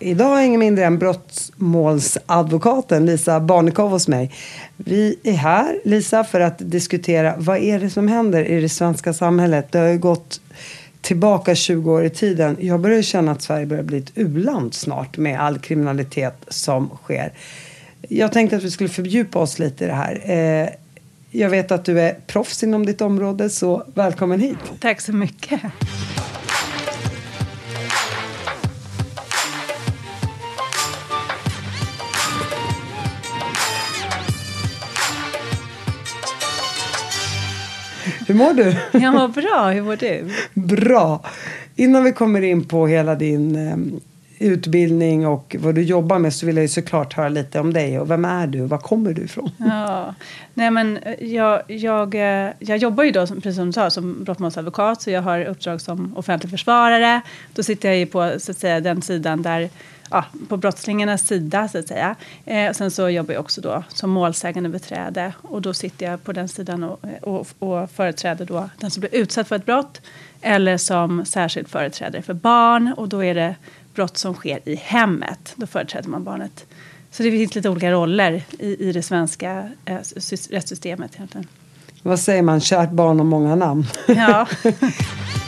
Idag har ingen mindre än brottmålsadvokaten Lisa Barnekow hos mig. Vi är här, Lisa, för att diskutera vad är det som händer i det svenska samhället. Det har ju gått tillbaka 20 år i tiden. Jag börjar känna att Sverige börjar bli ett uland snart med all kriminalitet som sker. Jag tänkte att vi skulle fördjupa oss lite i det här. Eh, jag vet att du är proffs inom ditt område, så välkommen hit. Tack så mycket. Hur mår du? Jag mår bra. Hur mår du? Bra. Innan vi kommer in på hela din eh, utbildning och vad du jobbar med så vill jag ju såklart höra lite om dig. Och vem är du? Var kommer du ifrån? Ja. Nej, men eh, jag, jag, eh, jag jobbar ju då, precis som du sa, som brottmålsadvokat. Så jag har uppdrag som offentlig försvarare. Då sitter jag ju på så att säga, den sidan där ja, på brottslingarnas sida så att säga. Eh, sen så jobbar jag också då som målsägande beträde och då sitter jag på den sidan och, och, och företräder då den som blir utsatt för ett brott eller som särskild företrädare för barn och då är det brott som sker i hemmet. Då företräder man barnet. Så det finns lite olika roller i, i det svenska eh, rättssystemet egentligen. Vad säger man? Kärt barn och många namn. Ja.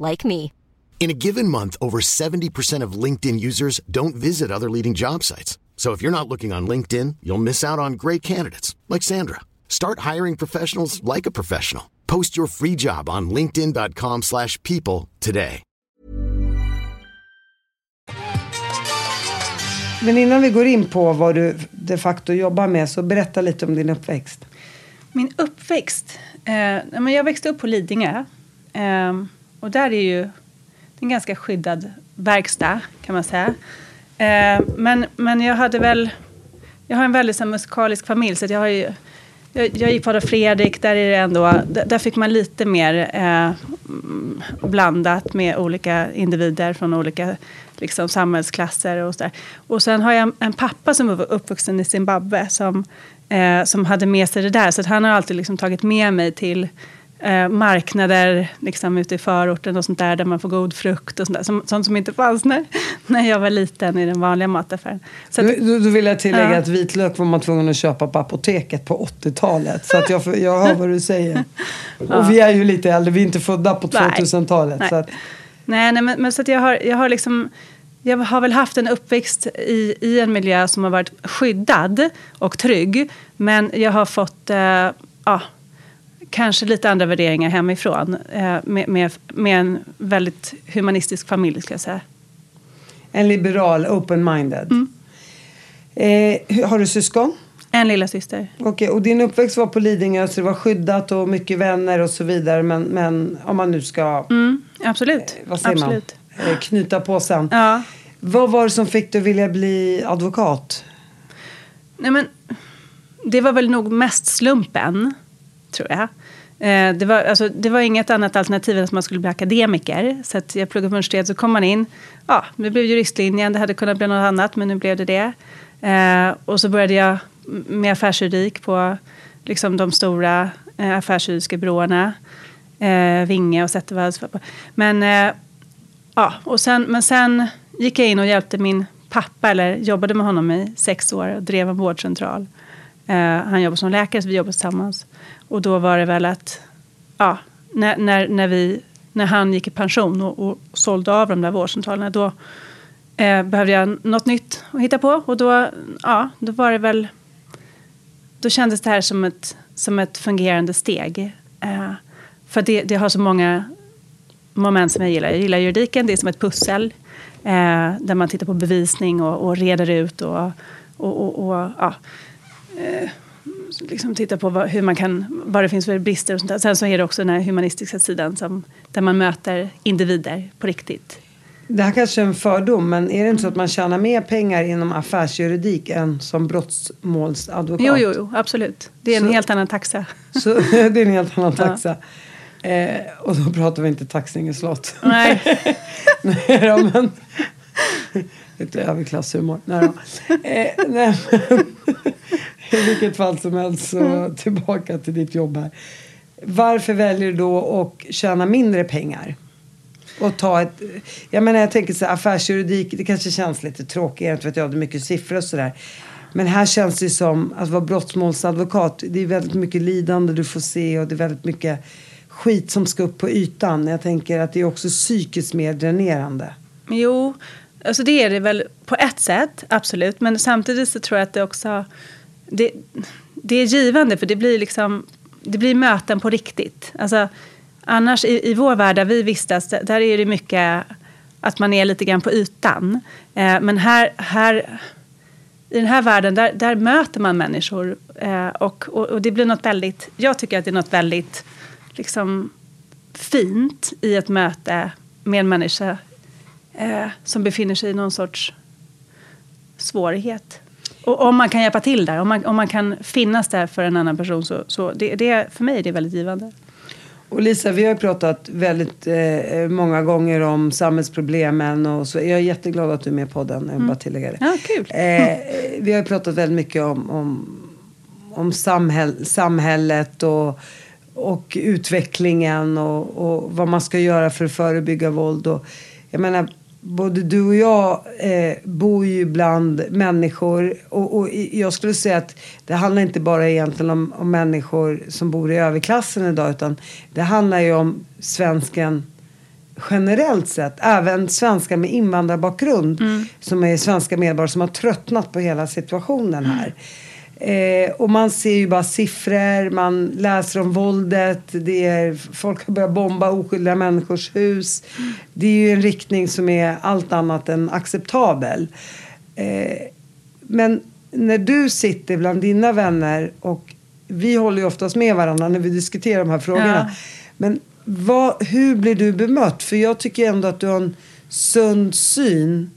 like me. In a given month, over 70% of LinkedIn users don't visit other leading job sites. So if you're not looking on LinkedIn, you'll miss out on great candidates like Sandra. Start hiring professionals like a professional. Post your free job on linkedin.com/people today. Men innan vi går in på vad du de facto jobbar med så berätta lite om din uppväxt. Min uppväxt? Eh, jag växte upp på Lidingö. Eh, och där är ju en ganska skyddad verkstad kan man säga. Eh, men, men jag hade väl... Jag har en väldigt så, musikalisk familj så jag har ju... Jag, jag gick på Adolf Fredrik, där är det ändå, där fick man lite mer eh, blandat med olika individer från olika liksom, samhällsklasser och sådär. Och sen har jag en pappa som var uppvuxen i Zimbabwe som, eh, som hade med sig det där. Så han har alltid liksom, tagit med mig till eh, marknader liksom, ute i förorten och sånt där, där man får god frukt och sånt där. Som, sånt som inte fanns när, när jag var liten i den vanliga mataffären. Så att, då, då vill jag tillägga Ja. att vitlök var man tvungen att köpa på apoteket på 80-talet. Så att jag, jag hör vad du säger. Och vi är ju lite äldre, vi är inte födda på Nej. 2000-talet. Nej. Så att, Nej, nej men, men så att jag har, jag har liksom... Jag har väl haft en uppväxt i, i en miljö som har varit skyddad och trygg. Men jag har fått eh, ja, kanske lite andra värderingar hemifrån. Eh, med, med, med en väldigt humanistisk familj, ska jag säga. en liberal, open-minded. Mm. Eh, har du syskon? En lilla syster. Okej, och din uppväxt var på Lidingö så det var skyddat och mycket vänner och så vidare. Men, men om man nu ska, Mm, absolut. vad säger absolut. man, eh, knyta på sen. Ja. Vad var det som fick dig att vilja bli advokat? Nej, men, det var väl nog mest slumpen, tror jag. Eh, det, var, alltså, det var inget annat alternativ än att man skulle bli akademiker. Så att jag pluggade på universitet så kom man in. Ja, det blev juristlinjen, det hade kunnat bli något annat men nu blev det det. Eh, och så började jag med affärsjuridik på liksom, de stora eh, affärsjuridiska byråerna. Eh, Vinge och Zettervalls. Men, eh, ja, och sen, men sen gick jag in och hjälpte min pappa, eller jobbade med honom i sex år och drev en vårdcentral. Eh, han jobbar som läkare så vi jobbar tillsammans. Och då var det väl att, ja, när, när, när, vi, när han gick i pension och, och sålde av de där vårdcentralerna, då eh, behövde jag något nytt att hitta på. Och då, ja, då var det väl, då kändes det här som ett, som ett fungerande steg. Eh, för det, det har så många moment som jag gillar. Jag gillar juridiken, det är som ett pussel. Eh, där man tittar på bevisning och, och reder ut och, och, och, och ja, eh, liksom titta på vad, hur man kan, vad det finns för brister och sånt där. Sen så är det också den här humanistiska sidan som, där man möter individer på riktigt. Det här kanske är en fördom, men är det inte så att man tjänar mer pengar inom affärsjuridik än som brottmålsadvokat? Jo, jo, jo absolut. Det är en Så- helt annan taxa. Så det är en helt annan taxa. Eh, och då pratar vi inte Taxinge slott. Nej. nej då, men... Lite överklasshumor. Nej då. Eh, nej, men, I vilket fall som helst så tillbaka till ditt jobb här. Varför väljer du då att tjäna mindre pengar? Och ta ett... Jag menar jag tänker så här, affärsjuridik, det kanske känns lite tråkigare, inte vet jag, det är mycket siffror och sådär. Men här känns det som att vara brottmålsadvokat, det är väldigt mycket lidande du får se och det är väldigt mycket skit som ska upp på ytan. Jag tänker att det är också psykiskt mer dränerande. Jo, alltså det är det väl på ett sätt, absolut. Men samtidigt så tror jag att det också... Det, det är givande, för det blir liksom... Det blir möten på riktigt. Alltså, annars i, i vår värld där vi vistas, där- är det mycket att man är lite grann på ytan. Eh, men här, här, i den här världen, där, där möter man människor. Eh, och, och, och det blir något väldigt... Jag tycker att det är något väldigt liksom, fint i ett möte med en människa eh, som befinner sig i någon sorts svårighet. Och om man kan hjälpa till där, om man, om man kan finnas där för en annan person så, så det, det, för mig är det väldigt givande. Och Lisa, vi har ju pratat väldigt eh, många gånger om samhällsproblemen och så. Jag är jätteglad att du är med på podden, jag vill bara tillägga det. Ja, kul. Eh, vi har ju pratat väldigt mycket om, om, om samhäll, samhället och, och utvecklingen och, och vad man ska göra för att förebygga våld. Och, jag menar, både du och jag eh, bor ju bland människor. Och, och jag skulle säga att det handlar inte bara egentligen om, om människor som bor i överklassen idag utan det handlar ju om svensken generellt sett, även svenskar med invandrarbakgrund som är svenska medborgare som har tröttnat på hela situationen här. Eh, och man ser ju bara siffror, man läser om våldet, det är, folk har börjat bomba oskyldiga människors hus. Det är ju en riktning som är allt annat än acceptabel. Eh, men när du sitter bland dina vänner och vi håller ju oftast med varandra när vi diskuterar de här frågorna. Ja. Men vad, hur blir du bemött? För jag tycker ändå att du har en sund syn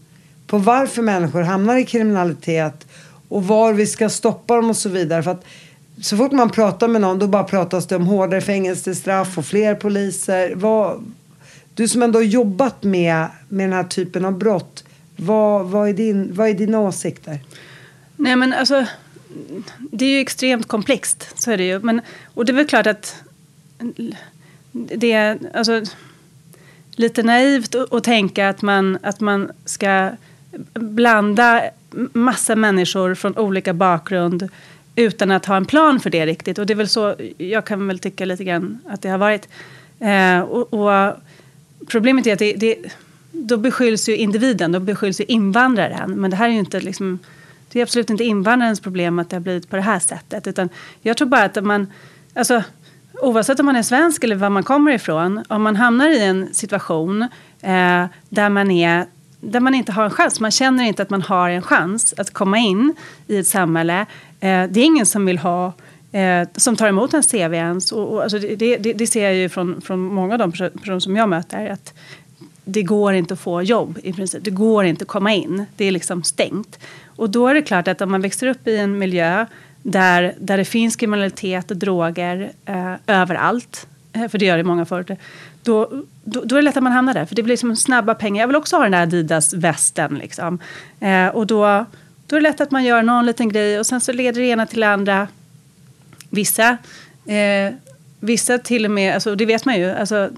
på varför människor hamnar i kriminalitet och var vi ska stoppa dem och så vidare. För att så fort man pratar med någon då bara pratas det om hårdare fängelsestraff och fler poliser. Vad, du som ändå har jobbat med, med den här typen av brott. Vad, vad, är, din, vad är dina åsikter? Nej men alltså, det är ju extremt komplext, så är det ju. Men, och det är väl klart att det är alltså, lite naivt att, att tänka att man, att man ska blanda massa människor från olika bakgrund utan att ha en plan för det riktigt. Och det är väl så jag kan väl tycka lite grann att det har varit. Eh, och, och problemet är att det, det, då beskylls ju individen, då beskylls ju invandraren. Men det här är ju inte liksom, det är absolut inte invandrarens problem att det har blivit på det här sättet. Utan jag tror bara att om man, alltså, oavsett om man är svensk eller var man kommer ifrån, om man hamnar i en situation eh, där man är där man inte har en chans. Man känner inte att man har en chans att komma in i ett samhälle. Eh, det är ingen som vill ha eh, som tar emot en CV ens. Och, och, alltså det, det, det ser jag ju från, från många av de personer som jag möter. Att det går inte att få jobb i princip. Det går inte att komma in. Det är liksom stängt. Och då är det klart att om man växer upp i en miljö där, där det finns kriminalitet och droger eh, överallt, Eh, för det gör det i många förorter, då, då, då är det lätt att man hamnar där. För det blir liksom snabba pengar. Jag vill också ha den där Adidas-västen. Liksom. Eh, och då, då är det lätt att man gör någon liten grej och sen så leder det ena till det andra. Vissa, eh, vissa till och med, alltså, det vet man ju, alltså,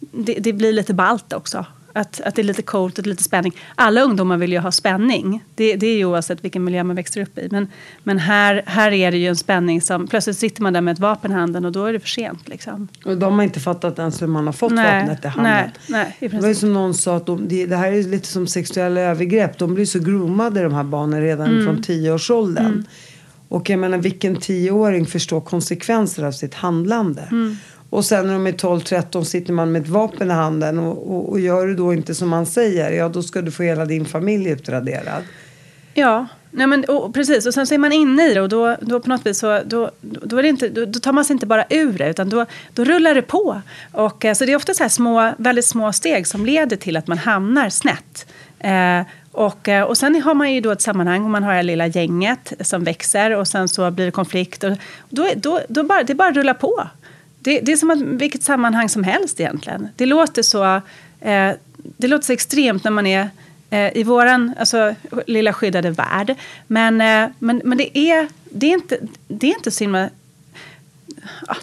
det, det blir lite ballt också. Att, att det är lite coolt och lite spänning. Alla ungdomar vill ju ha spänning. Det, det är ju oavsett vilken miljö man växer upp i. Men, men här, här är det ju en spänning som... Plötsligt sitter man där med ett vapen i handen och då är det för sent. Liksom. Och de har inte fattat ens hur man har fått Nej, vapnet i handen. nej, nej, i det var ju som någon sa att de, det, det här är lite som sexuella övergrepp. De blir så groomade de här barnen redan Mm. från tioårsåldern. Och jag menar vilken tioåring förstår konsekvenser av sitt handlande. Mm. Och sen när de är 12-13 sitter man med ett vapen i handen. Och, och, och gör du då inte som man säger, ja då ska du få hela din familj utraderad. Ja, nej men, och, precis. Och sen så är man inne i det och då, då på något vis så då, då, är det inte, då, då tar man sig inte bara ur det utan då, då rullar det på. Och, eh, så det är ofta så här små, väldigt små steg som leder till att man hamnar snett. Eh, och, eh, och sen har man ju då ett sammanhang och man har det lilla gänget som växer och sen så blir det konflikt. Och då, då, då bara, det bara rullar på. Det, det är som att, vilket sammanhang som helst egentligen. Det låter så, eh, det låter så extremt när man är eh, i vår alltså, lilla skyddade värld. Men, eh, men, men det, är, det, är inte, det är inte så himla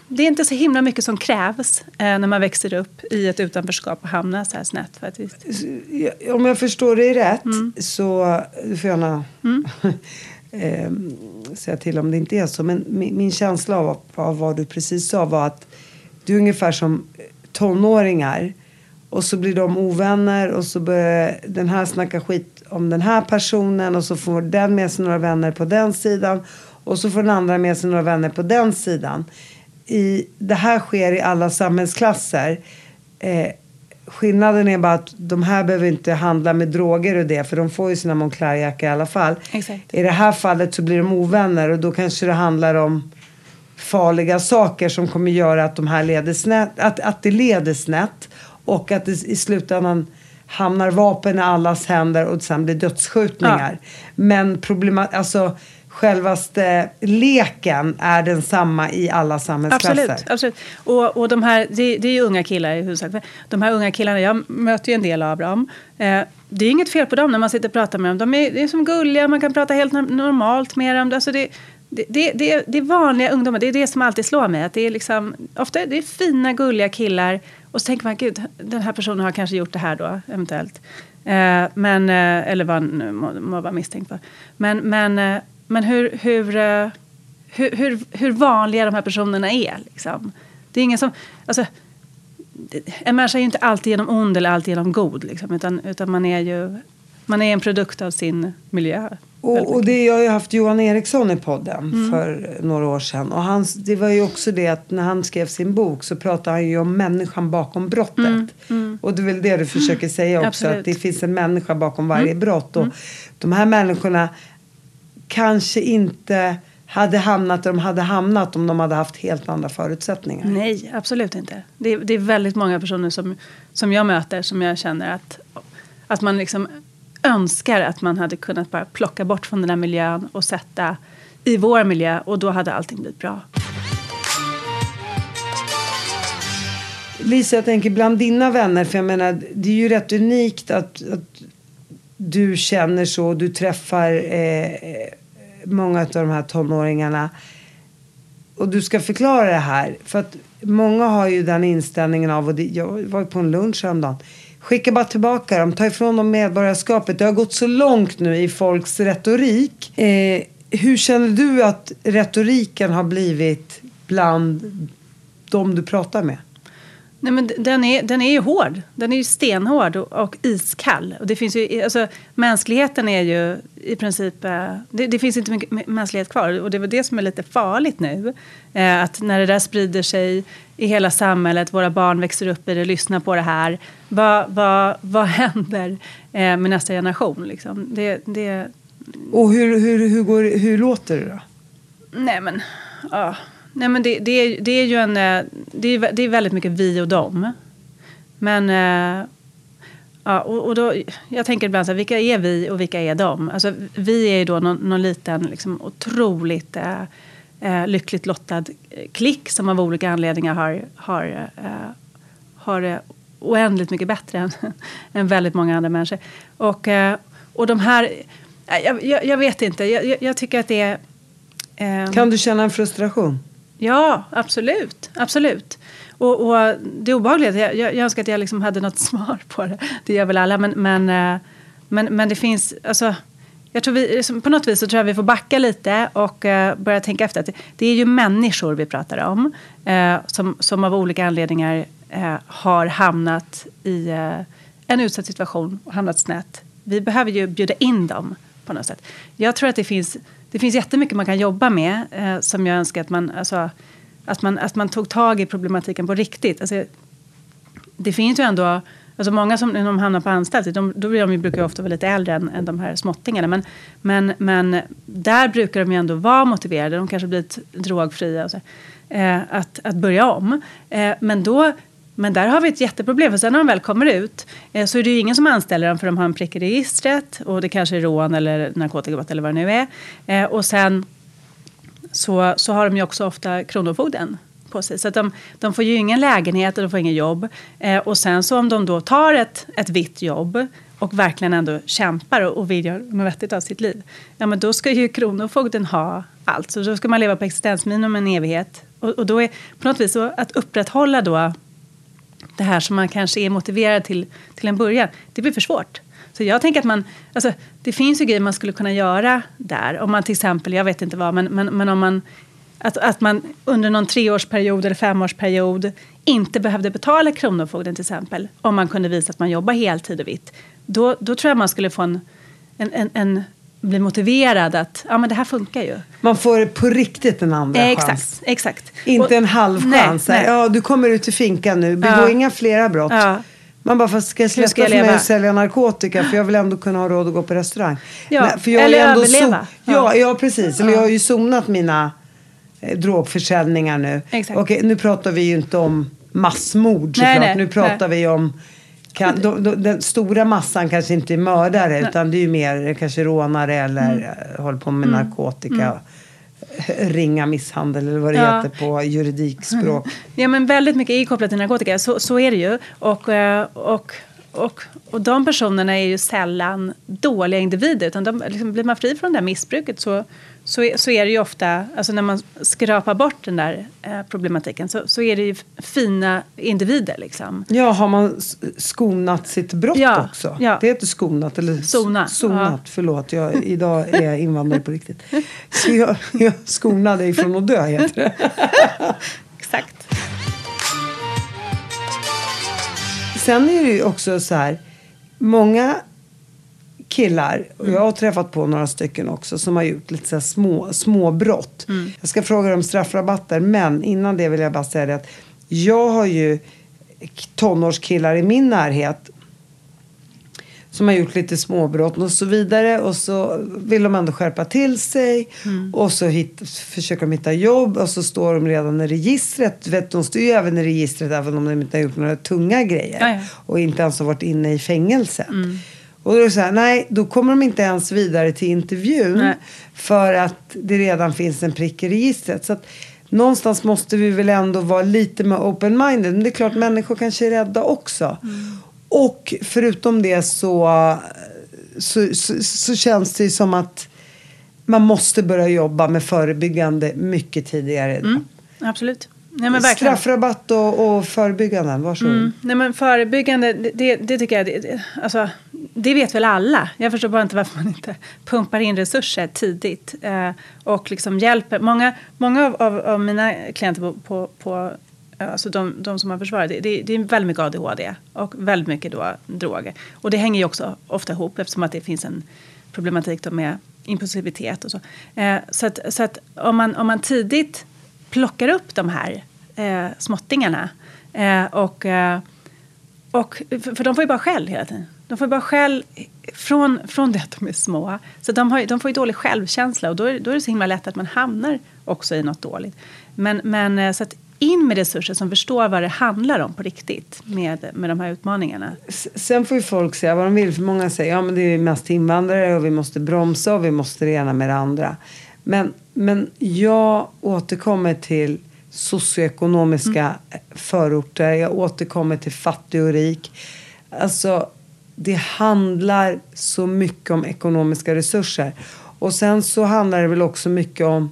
det är inte så himla mycket som krävs eh, när man växer upp i ett utanförskap och hamnar så här snett. Faktiskt. Om jag förstår dig rätt mm. så, du får gärna mm. eh, säga till om det inte är så, men min, min känsla av, av, vad du precis sa var att du är ungefär som tonåringar och så blir de ovänner och så börjar den här snacka skit om den här personen och så får den med sig några vänner på den sidan och så får den andra med sig några vänner på den sidan. I, det här sker i alla samhällsklasser. Eh, skillnaden är bara att de här behöver inte handla med droger och det för de får ju sina Moncler-jackor i alla fall. Exakt. I det här fallet så blir de ovänner och då kanske det handlar om farliga saker som kommer göra att de här leder snett, att, att det leder snett och att det i slutändan hamnar vapen i allas händer och sen blir dödsskjutningar. Ja. Men problemat, alltså självaste leken är densamma i alla samhällsklasser. Absolut. absolut. Och, och de här, det, det är ju unga killar i huvudsak. De här unga killarna, jag möter ju en del av dem. Eh, det är inget fel på dem när man sitter och pratar med dem. De är, är som gulliga, man kan prata helt normalt med dem. Alltså det, det, det, det, det är vanliga ungdomar, det är det som alltid slår mig. Att det är liksom, ofta det är fina, gulliga killar. Och så tänker man, gud, den här personen har kanske gjort det här då, eventuellt. Eh, men, eh, eller vad man må vara misstänkt för. Men, men eh, men hur, hur, eh, hur, hur, hur vanliga de här personerna är. Liksom. Det är ingen som... Alltså, en människa är ju inte alltid genom ond eller alltid genom god. Liksom, utan, utan man är ju man är en produkt av sin miljö. Och, och det, jag har ju haft Johan Eriksson i podden mm. för några år sedan. Och han, det var ju också det att när han skrev sin bok så pratade han ju om människan bakom brottet. Mm. Mm. Och det är väl det du försöker säga också. Absolut. Att det finns en människa bakom varje mm. brott. Och mm. de här människorna kanske inte hade hamnat där de hade hamnat om de hade haft helt andra förutsättningar. Nej, absolut inte. Det är, det är väldigt många personer som, som jag möter som jag känner att, att man liksom önskar att man hade kunnat bara plocka bort från den här miljön och sätta i vår miljö och då hade allting blivit bra. Lisa, jag tänker bland dina vänner, för jag menar det är ju rätt unikt att, att du känner så, och du träffar eh, många av de här tonåringarna. Och du ska förklara det här. För att många har ju den inställningen av, och det, jag var på en lunch häromdagen. Skicka bara tillbaka dem, ta ifrån dem medborgarskapet. Det har gått så långt nu i folks retorik. Eh, hur känner du att retoriken har blivit bland de du pratar med? Nej, men den, är, den är ju hård. Den är ju stenhård och, och iskall. Och det finns ju, alltså, mänskligheten är ju i princip... Eh, det, det, finns inte mycket mänsklighet kvar. Och det är det som är lite farligt nu. Eh, att när det där sprider sig i hela samhället, våra barn växer upp i det, lyssnar på det här. Vad, vad, vad händer eh, med nästa generation? Liksom? Det, det... Och hur, hur, hur, går, hur låter det då? Nej men... Ja. Nej, men det, det, är, det är ju en... Eh, det är, det är väldigt mycket vi och dem. Men... Eh, ja, och, och då, jag tänker ibland så här, vilka är vi och vilka är de? Alltså, vi är ju då någon, någon liten, liksom, otroligt eh, eh lyckligt lottad klick som av olika anledningar har, har, eh, har det oändligt mycket bättre än, än väldigt många andra människor. Och, eh, och de här... Jag, jag, jag vet inte. Jag, jag, tycker att det är... Kan du känna en frustration? Ja, absolut. absolut. Och, och det obehagliga, jag, jag önskar att jag liksom hade något svar på det. Det gör väl alla. Men, men, eh, men, men det finns... Alltså, jag tror vi, på något vis så tror jag vi får backa lite och eh, börja tänka efter. Att det, är ju människor vi pratar om eh, som, som av olika anledningar eh, har hamnat i en utsatt situation och hamnat snett. Vi behöver ju bjuda in dem på något sätt. Jag tror att det finns det finns jättemycket man kan jobba med eh, som jag önskar att man... Alltså, att man, att man tog tag i problematiken på riktigt. Alltså, det finns ju ändå, alltså många som när de hamnar på anstalt, de, då blir de, ju- brukar ju ofta vara lite äldre än, än de här småttingarna. Men, men, men där brukar de ju ändå vara motiverade, de kanske blivit drogfria och så, eh, att, att börja om. Eh, men då men där har vi ett jätteproblem, för sen när de väl kommer ut eh, så är det ju ingen som anställer dem för de har en prick i registret och det kanske är rån eller narkotikabrott eller vad det nu är. Eh, och sen så, så har de ju också ofta Kronofogden på sig. Så att de, de får ju ingen lägenhet och de får ingen jobb. Eh, och sen så om de då tar ett, ett vitt jobb och verkligen ändå kämpar och, och vill göra något vettigt av sitt liv. Ja men då ska ju Kronofogden ha allt. Så då ska man leva på existensminimum en evighet. Och, och då är på något vis så att upprätthålla då det här som man kanske är motiverad till till en början, det blir för svårt. Så jag tänker att man, alltså, det finns ju grejer man skulle kunna göra där. Om man till exempel, jag vet inte vad, men, men, men om man att, att man under någon treårsperiod eller femårsperiod inte behövde betala Kronofogden till exempel. Om man kunde visa att man jobbar heltid och vitt. Då, då tror jag man skulle få en, en, en, en bli motiverad att ja, men det här funkar ju. Man får på riktigt en andra Eh, chans. exakt, exakt. Inte Och- en halv chans. nej. Ja, du kommer ut i finkan nu. Begå Ja. inga flera brott. Ja. Man bara, fast ska jag jag för mig att sälja narkotika? För jag vill ändå kunna ha råd att gå på restaurang. Ja, Nej, för jag eller ändå överleva. So- ja. Ja. precis. Eller jag har ju zonat mina drogförsäljningar nu. Exakt. Okej, nu pratar vi ju inte om massmord såklart. Nej, nej, nu pratar vi om kan, då, då, den stora massan kanske inte är mördare utan det är ju mer kanske rånare eller Mm. eh, håller på med narkotika. Ringa misshandel eller vad det Ja. heter på juridikspråk. Ja, men väldigt mycket är kopplat till narkotika. Så, så är det ju. Och, eh, och, och, och de personerna är ju sällan dåliga individer. Utan de, liksom, blir man fri från det här missbruket så, så, är, så är det ju ofta, alltså när man skrapar bort den där eh, problematiken så, så är det ju fina individer. Liksom. Ja, har man skonat sitt brott Ja, också? ja. Det heter skonat eller s- Sona, sonat. ja. Förlåt, jag, idag är jag invandrare på riktigt. Så jag, jag skonade ifrån att dö heter det. Exakt. Sen är det ju också så här. Många killar, och jag har träffat på några stycken också, som har gjort lite så små, små brott. Mm. Jag ska fråga dem straffrabatter, men innan det vill jag bara säga det att jag har ju tonårskillar i min närhet som har gjort lite småbrott och så vidare. Och så vill de ändå skärpa till sig. Mm. Och så hit, försöker de hitta jobb och så står de redan i registret. Vet, de står ju även i registret även om de inte har gjort några tunga grejer. Ja. Och inte ens har varit inne i fängelset. Och då är det så här, nej, då kommer de inte ens vidare till intervjun. Nej. För att det redan finns en prick i registret. Så att någonstans måste vi väl ändå vara lite mer open-minded. Men det är klart, människor kanske är rädda också. Och förutom det så, så, så, så känns det ju som att man måste börja jobba med förebyggande mycket tidigare. idag. Absolut. Nej, men verkligen. Straffrabatt och, och förebyggande, varsågod. Mm. Nej, men förebyggande, det, det, tycker jag, det, det, alltså, det vet väl alla. Jag förstår bara inte varför man inte pumpar in resurser tidigt. Eh, och liksom hjälper. Många, många av, av, av mina klienter på, på, på Eh, alltså de, de som har försvarat, det, det, det är väldigt mycket ADHD och väldigt mycket då droger. Och det hänger ju också ofta ihop eftersom att det finns en problematik då med impulsivitet och så. Eh, så att, så att om, man, om man tidigt plockar upp de här eh, småttingarna eh, och, eh, och för, för de får ju bara skäll hela tiden. De får ju bara skäll från, från det att de är små. Så de, har, de får ju dålig självkänsla och då är, då är det så himla lätt att man hamnar också i något dåligt. Men, men eh, så att in med resurser som förstår vad det handlar om på riktigt med, med de här utmaningarna. Sen får ju folk säga vad de vill. För många säger ja men det är mest invandrare och vi måste bromsa och vi måste det ena med det andra. Men, men jag återkommer till socioekonomiska förorter. Jag återkommer till fattig och rik. Alltså det handlar så mycket om ekonomiska resurser. Och sen så handlar det väl också mycket om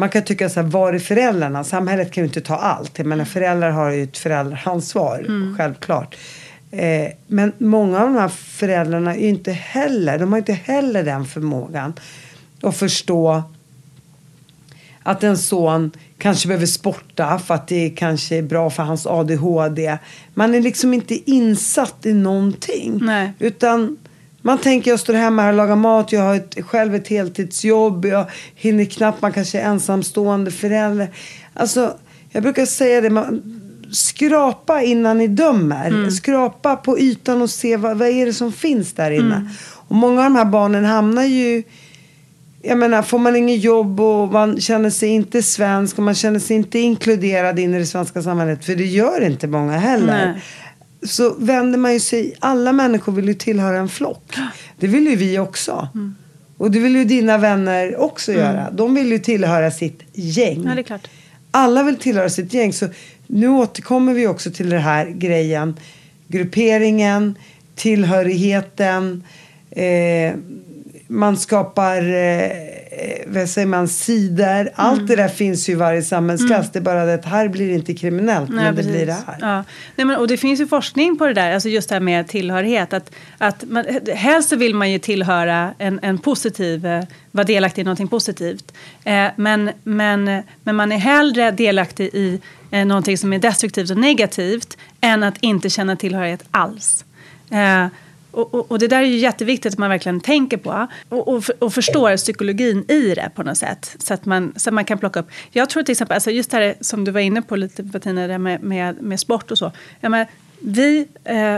man kan tycka så här, var är föräldrarna? Samhället kan ju inte ta allt. Jag menar, föräldrar har ju ett föräldraansvar, självklart. Eh, men många av de här föräldrarna är inte heller, de har inte heller den förmågan att förstå att en son kanske behöver sporta för att det kanske är bra för hans ADHD. Man är liksom inte insatt i någonting. Nej. Utan man tänker jag står hemma här och lagar mat, jag har ett, själv ett heltidsjobb, jag hinner knappt, man kanske är ensamstående förälder. Alltså, Jag brukar säga det, man, skrapa innan ni dömer. Mm. Skrapa på ytan och se vad, vad är det som finns där inne. Mm. Och många av de här barnen hamnar ju jag menar, får man inget jobb och man känner sig inte svensk och man känner sig inte inkluderad in i det svenska samhället, för det gör inte många heller. Nej. Så vänder man ju sig, alla människor vill ju tillhöra en flock. Det vill ju vi också. Mm. Och det vill ju dina vänner också göra. De vill ju tillhöra sitt gäng. Ja, det är klart. Alla vill tillhöra sitt gäng. Så nu återkommer vi också till den här grejen. Grupperingen, tillhörigheten. Eh, man skapar, eh, vad säger man, sidor. Allt Mm. det där finns ju i varje samhällsklass. Det är bara det att här blir det inte kriminellt, men det precis. blir det här. Ja. Nej, men, och det finns ju forskning på det där, alltså just det här med tillhörighet. Att, att man, helst så vill man ju tillhöra en, en positiv, eh, vara delaktig i någonting positivt. Eh, men, men, men man är hellre delaktig i eh, någonting som är destruktivt och negativt än att inte känna tillhörighet alls. Eh, och, och, och det där är ju jätteviktigt att man verkligen tänker på och, och, och förstår psykologin i det på något sätt. Så att man, så att man kan plocka upp. Jag tror till exempel, alltså just det här som du var inne på lite Bettina, det med, med, med sport och så. Jag men vi, eh,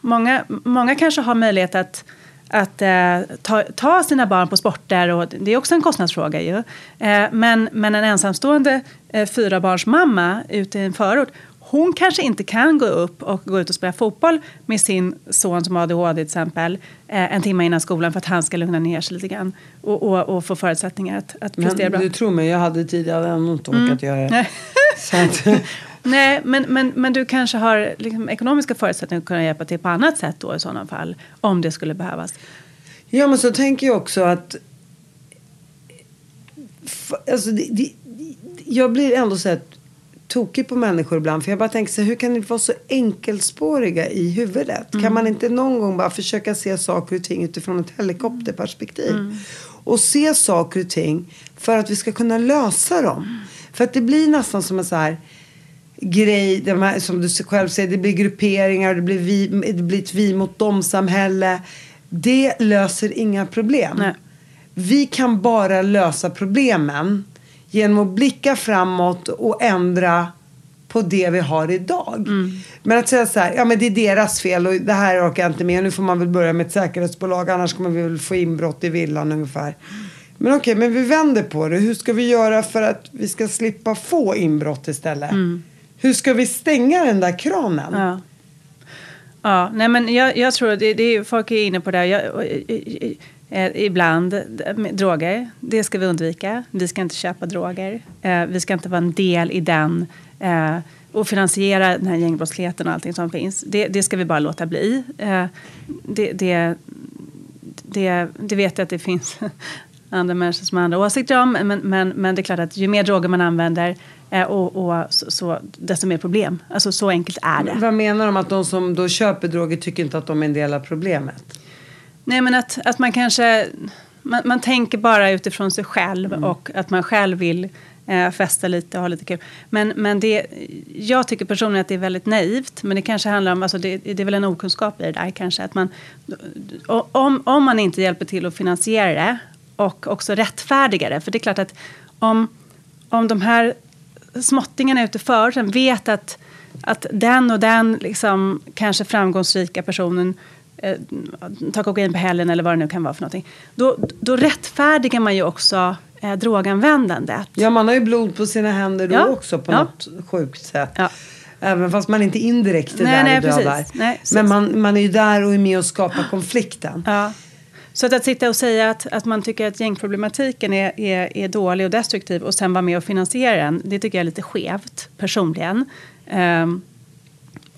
många, många kanske har möjlighet att att eh, ta, ta sina barn på sporter och det är också en kostnadsfråga ju. Eh, men, men en ensamstående eh, fyrabarnsmamma ute i en förort hon kanske inte kan gå upp och gå ut och spela fotboll med sin son som har ADHD till exempel eh, en timme innan skolan för att han ska lugna ner sig lite grann och, och, och få förutsättningar att, att prestera Men bra. du tror mig, jag hade tidigare ändå inte orkat göra det. Nej. Men, men, men du kanske har liksom ekonomiska förutsättningar att kunna hjälpa till på annat sätt då i sådana fall. Om det skulle behövas. Ja, men så tänker jag också att... Alltså, det, det, jag blir ändå så här tokig på människor ibland. För jag bara tänker så hur kan ni vara så enkelspåriga i huvudet? Kan man inte någon gång bara försöka se saker och ting utifrån ett helikopterperspektiv? Och se saker och ting för att vi ska kunna lösa dem. För att det blir nästan som en så här grej, de här, som du själv säger, det blir grupperingar, det blir, vi, det blir ett vi mot dem-samhälle. Det löser inga problem. Nej. Vi kan bara lösa problemen genom att blicka framåt och ändra på det vi har idag. Men att säga så här, ja men det är deras fel och det här orkar jag inte med. Nu får man väl börja med ett säkerhetsbolag annars kommer vi väl få inbrott i villan ungefär. Men okej, men vi vänder på det. Hur ska vi göra för att vi ska slippa få inbrott istället? Hur ska vi stänga den där kranen? Ja. Ja, nej men jag, jag tror det, det är, folk är inne på det. Jag, i- i- eh, ibland, droger, det ska vi undvika. Vi ska inte köpa droger. Eh, vi ska inte vara en del i den eh, och finansiera den här gängbrottsligheten och allting som finns. Det, det ska vi bara låta bli. Eh, det, det, det, det vet jag att det finns andra människor som har andra åsikter om. Men, men, men det är klart att ju mer droger man använder eh, och, och så, så, desto mer problem. Alltså så enkelt är det. Vad menar de att de som då köper droger tycker inte att de är en del av problemet? Nej, men att, att man kanske... Man, man tänker bara utifrån sig själv och att man själv vill eh, festa lite och ha lite kul. Men, men det, jag tycker personligen att det är väldigt naivt. Men det kanske handlar om... Alltså det, det är väl en okunskap i det där kanske. Att man, om, om man inte hjälper till att finansiera det och också rättfärdiga det. För det är klart att om, om de här småttingarna ute för sen vet att, att den och den liksom, kanske framgångsrika personen eh, tar kokain på helgen eller vad det nu kan vara för någonting. Då, då rättfärdigar man ju också eh, droganvändandet. Ja, man har ju blod på sina händer då Ja. också på Ja. något sjukt sätt. Ja. Även fast man inte indirekt är Nej, där nej, och dödar. Nej, precis. Men man, man är ju där och är med och skapar konflikten. Ja. Så att, att sitta och säga att, att man tycker att gängproblematiken är, är, är dålig och destruktiv och sen vara med och finansiera den, det tycker jag är lite skevt personligen. Ehm,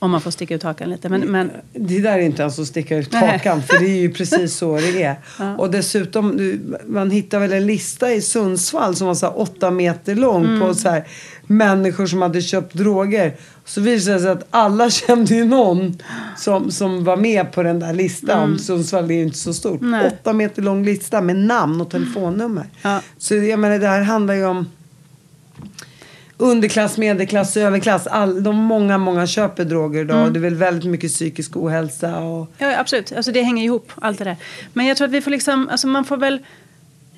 om man får sticka ut hakan lite. Men, men, Det där är inte ens att sticka ut Nej. hakan för det är ju precis så det är. Och dessutom, du, man hittar väl en lista i Sundsvall som var så åtta meter lång Mm. på så här människor som hade köpt droger. Så visade det sig att alla kände ju någon som, som var med på den där listan. Sundsvall är ju inte så stort. Mm. Nej. Åtta meter lång lista med namn och telefonnummer. Ja. Så jag menar det här handlar ju om underklass, medelklass, överklass. All, de många, många köper droger idag. Mm. Det är väl väldigt mycket psykisk ohälsa. Och, Ja, absolut. Alltså det hänger ihop, allt det där. Men jag tror att vi får liksom, alltså man får väl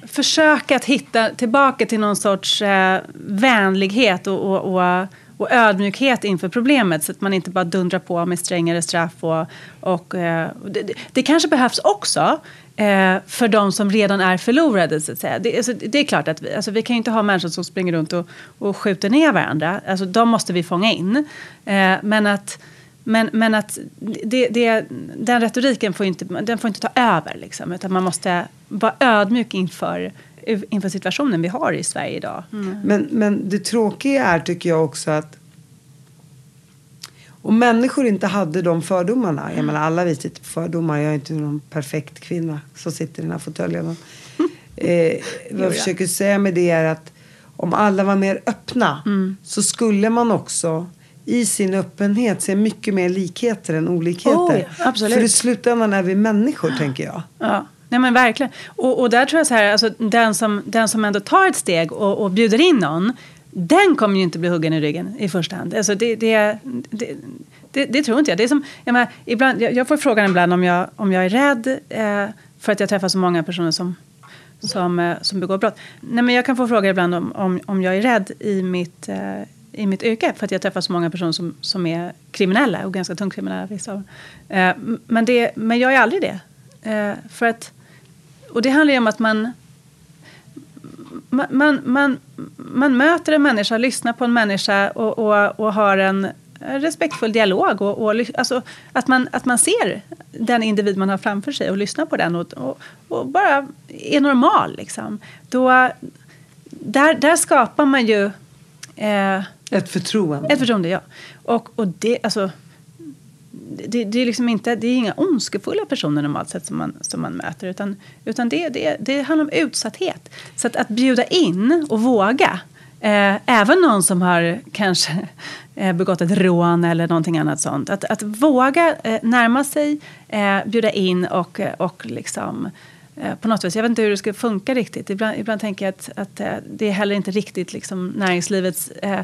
försöka att hitta tillbaka till någon sorts eh, vänlighet och, och, och, och, ödmjukhet inför problemet så att man inte bara dundrar på med strängare straff. Och, och, eh, det, det, kanske behövs också eh, för de som redan är förlorade. Så att säga. Det, alltså, det är klart att vi, alltså, vi kan ju inte ha människor som springer runt och, och skjuter ner varandra. Alltså, de måste vi fånga in. Eh, men att men, men att det, det, den retoriken får inte, den får inte ta över. Liksom, utan man måste vara ödmjuk inför, inför situationen vi har i Sverige idag. Mm. Men, men det tråkiga är, tycker jag också, att om människor inte hade de fördomarna. Jag menar, alla vi sitter på fördomar. Jag är inte någon perfekt kvinna som sitter i den här fåtöljen. eh, vad jag försöker säga med det är att om alla var mer öppna mm. så skulle man också i sin öppenhet ser mycket mer likheter än olikheter. Oh. För i slutändan är vi människor, tänker jag. Ja. Nej men verkligen. Och, och där tror jag så här, alltså, den, som, den som ändå tar ett steg och, och bjuder in någon, den kommer ju inte bli huggen i ryggen i första hand. Alltså, det, det, det, det, det tror inte jag. Det är som, jag, menar, ibland, jag, jag får frågan ibland om jag, om jag är rädd eh, för att jag träffar så många personer som, som, eh, som begår brott. Nej, men jag kan få frågan ibland om, om, om jag är rädd i mitt, eh, i mitt yrke för att jag träffar så många personer som, som är kriminella och ganska tungt kriminella. Vissa eh, men, det, men jag är aldrig det. Eh, för att, och det handlar ju om att man, man, man, man, möter en människa, lyssnar på en människa och, och, och har en respektfull dialog. Och, och, alltså, att, man, att man ser den individ man har framför sig och lyssnar på den och, och, och bara är normal. Liksom. Då, där, där skapar man ju Eh, ett förtroende. Ett förtroende, ja. Och, och det, alltså, det, det, är liksom inte, det är inga ondskefulla personer normalt sett som man, som man möter. Utan, utan det, det, det handlar om utsatthet. Så att, att bjuda in och våga. Eh, även någon som har kanske eh, begått ett rån eller någonting annat sånt. Att, att våga eh, närma sig, eh, bjuda in och, och liksom eh, på något vis. Jag vet inte hur det ska funka riktigt. Ibland, ibland tänker jag att, att eh, det är heller inte riktigt liksom näringslivets eh,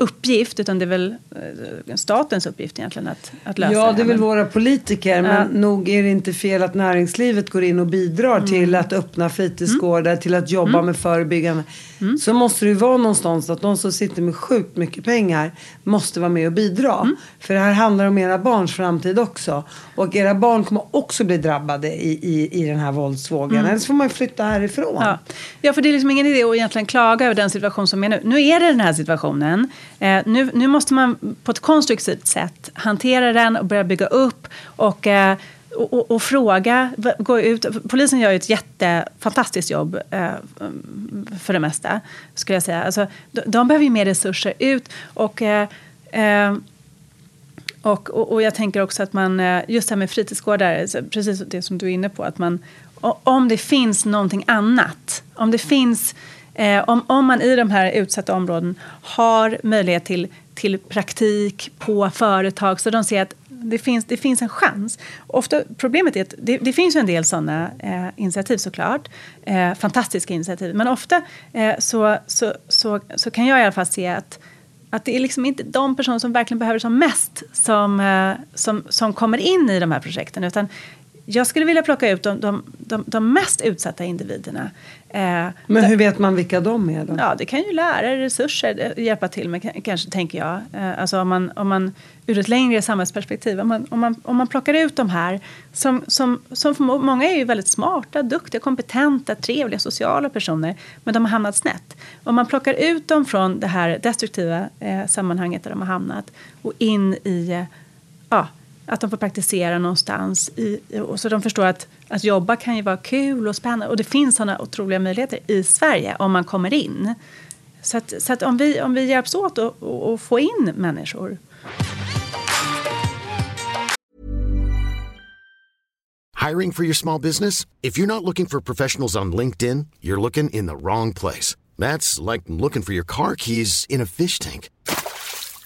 uppgift utan det är väl eh, statens uppgift egentligen att, att lösa ja, det. Ja, det är väl våra politiker men nog är det inte fel att näringslivet går in och bidrar mm. till att öppna fritidsgårdar, mm. till att jobba mm. med förebyggande. Mm. Så måste det ju vara någonstans att de som sitter med sjukt mycket pengar måste vara med och bidra. Mm. För det här handlar om era barns framtid också. Och era barn kommer också bli drabbade i, i, i den här våldsvågen. Mm. Eller så får man flytta härifrån. Ja. ja, för det är liksom ingen idé att egentligen klaga över den situation som är nu. Nu är det den här situationen. Eh, nu, nu måste man på ett konstruktivt sätt hantera den och börja bygga upp. Och, eh, och, och, och, fråga, gå ut. Polisen gör ju ett jättefantastiskt jobb eh, för det mesta. Skulle jag säga. Alltså, de, de behöver ju mer resurser ut. Och, eh, eh och, och, och, jag tänker också att man, eh, just det här med fritidsgårdar, precis det som du är inne på, att man, om det finns någonting annat, om det finns Eh, om, om man i de här utsatta områdena har möjlighet till, till praktik på företag så de ser att det finns, det finns en chans. Ofta, problemet är att det, det finns en del såna eh, initiativ såklart. Eh, fantastiska initiativ. Men ofta eh, så, så, så, så, kan jag i alla fall se att, att det är liksom inte de personer som verkligen behöver det som mest som, eh, som, som kommer in i de här projekten. Utan jag skulle vilja plocka ut de, de, de, de mest utsatta individerna. Eh, Men hur vet man vilka de är? Då? Ja, det kan ju lärare, resurser eh, hjälpa till med kanske, tänker jag. Eh, alltså om man, om man ur ett längre samhällsperspektiv, om man, om man, om man plockar ut de här som, som, som för många är ju väldigt smarta, duktiga, kompetenta, trevliga, sociala personer, men de har hamnat snett. Om man plockar ut dem från det här destruktiva eh, sammanhanget där de har hamnat och in i eh, ja, att de får praktisera någonstans. I, och så de förstår att, att jobba kan ju vara kul och spännande. Och det finns sådana otroliga möjligheter i Sverige om man kommer in. Så, att, så att om, vi, om vi hjälps åt att få in människor. Hiring for your small business? If you're not looking for professionals on LinkedIn, you're looking in the wrong place. That's like looking for your car keys in a fish tank.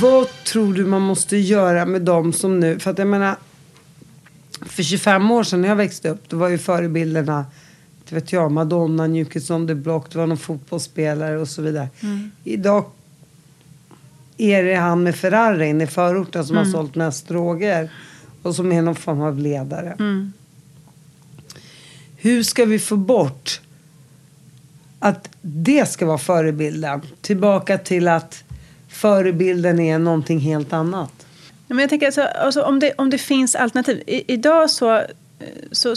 Vad tror du man måste göra med dem som nu... För att jag menar, för 25 år sedan när jag växte upp, då var ju förebilderna det vet jag, Madonna, New Kids on the Block, det var någon fotbollsspelare och så vidare. Idag är det han med Ferrarin i förorten som har sålt mest droger och som är någon form av ledare. Hur ska vi få bort att det ska vara förebilden? Tillbaka till att förebilden är någonting helt annat. Ja, Men jag tänker alltså, alltså om, det, om det finns alternativ. I, idag så, så,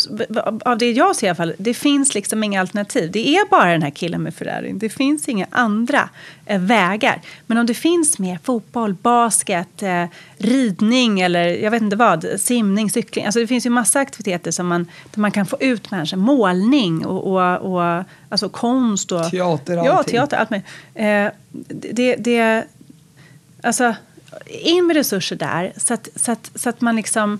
av det jag ser i alla fall, det finns liksom inga alternativ. Det är bara den här killen med Ferrari. Det finns inga andra eh, vägar. Men om det finns mer fotboll, basket, eh, ridning eller jag vet inte vad, simning, cykling. Alltså det finns ju massa aktiviteter som man, där man kan få ut människor. Målning och, och, och alltså konst. Och, Teater, Ja, allting. teater, allt möjligt. Eh, det, det, alltså, in med resurser där så att, så att, så att man liksom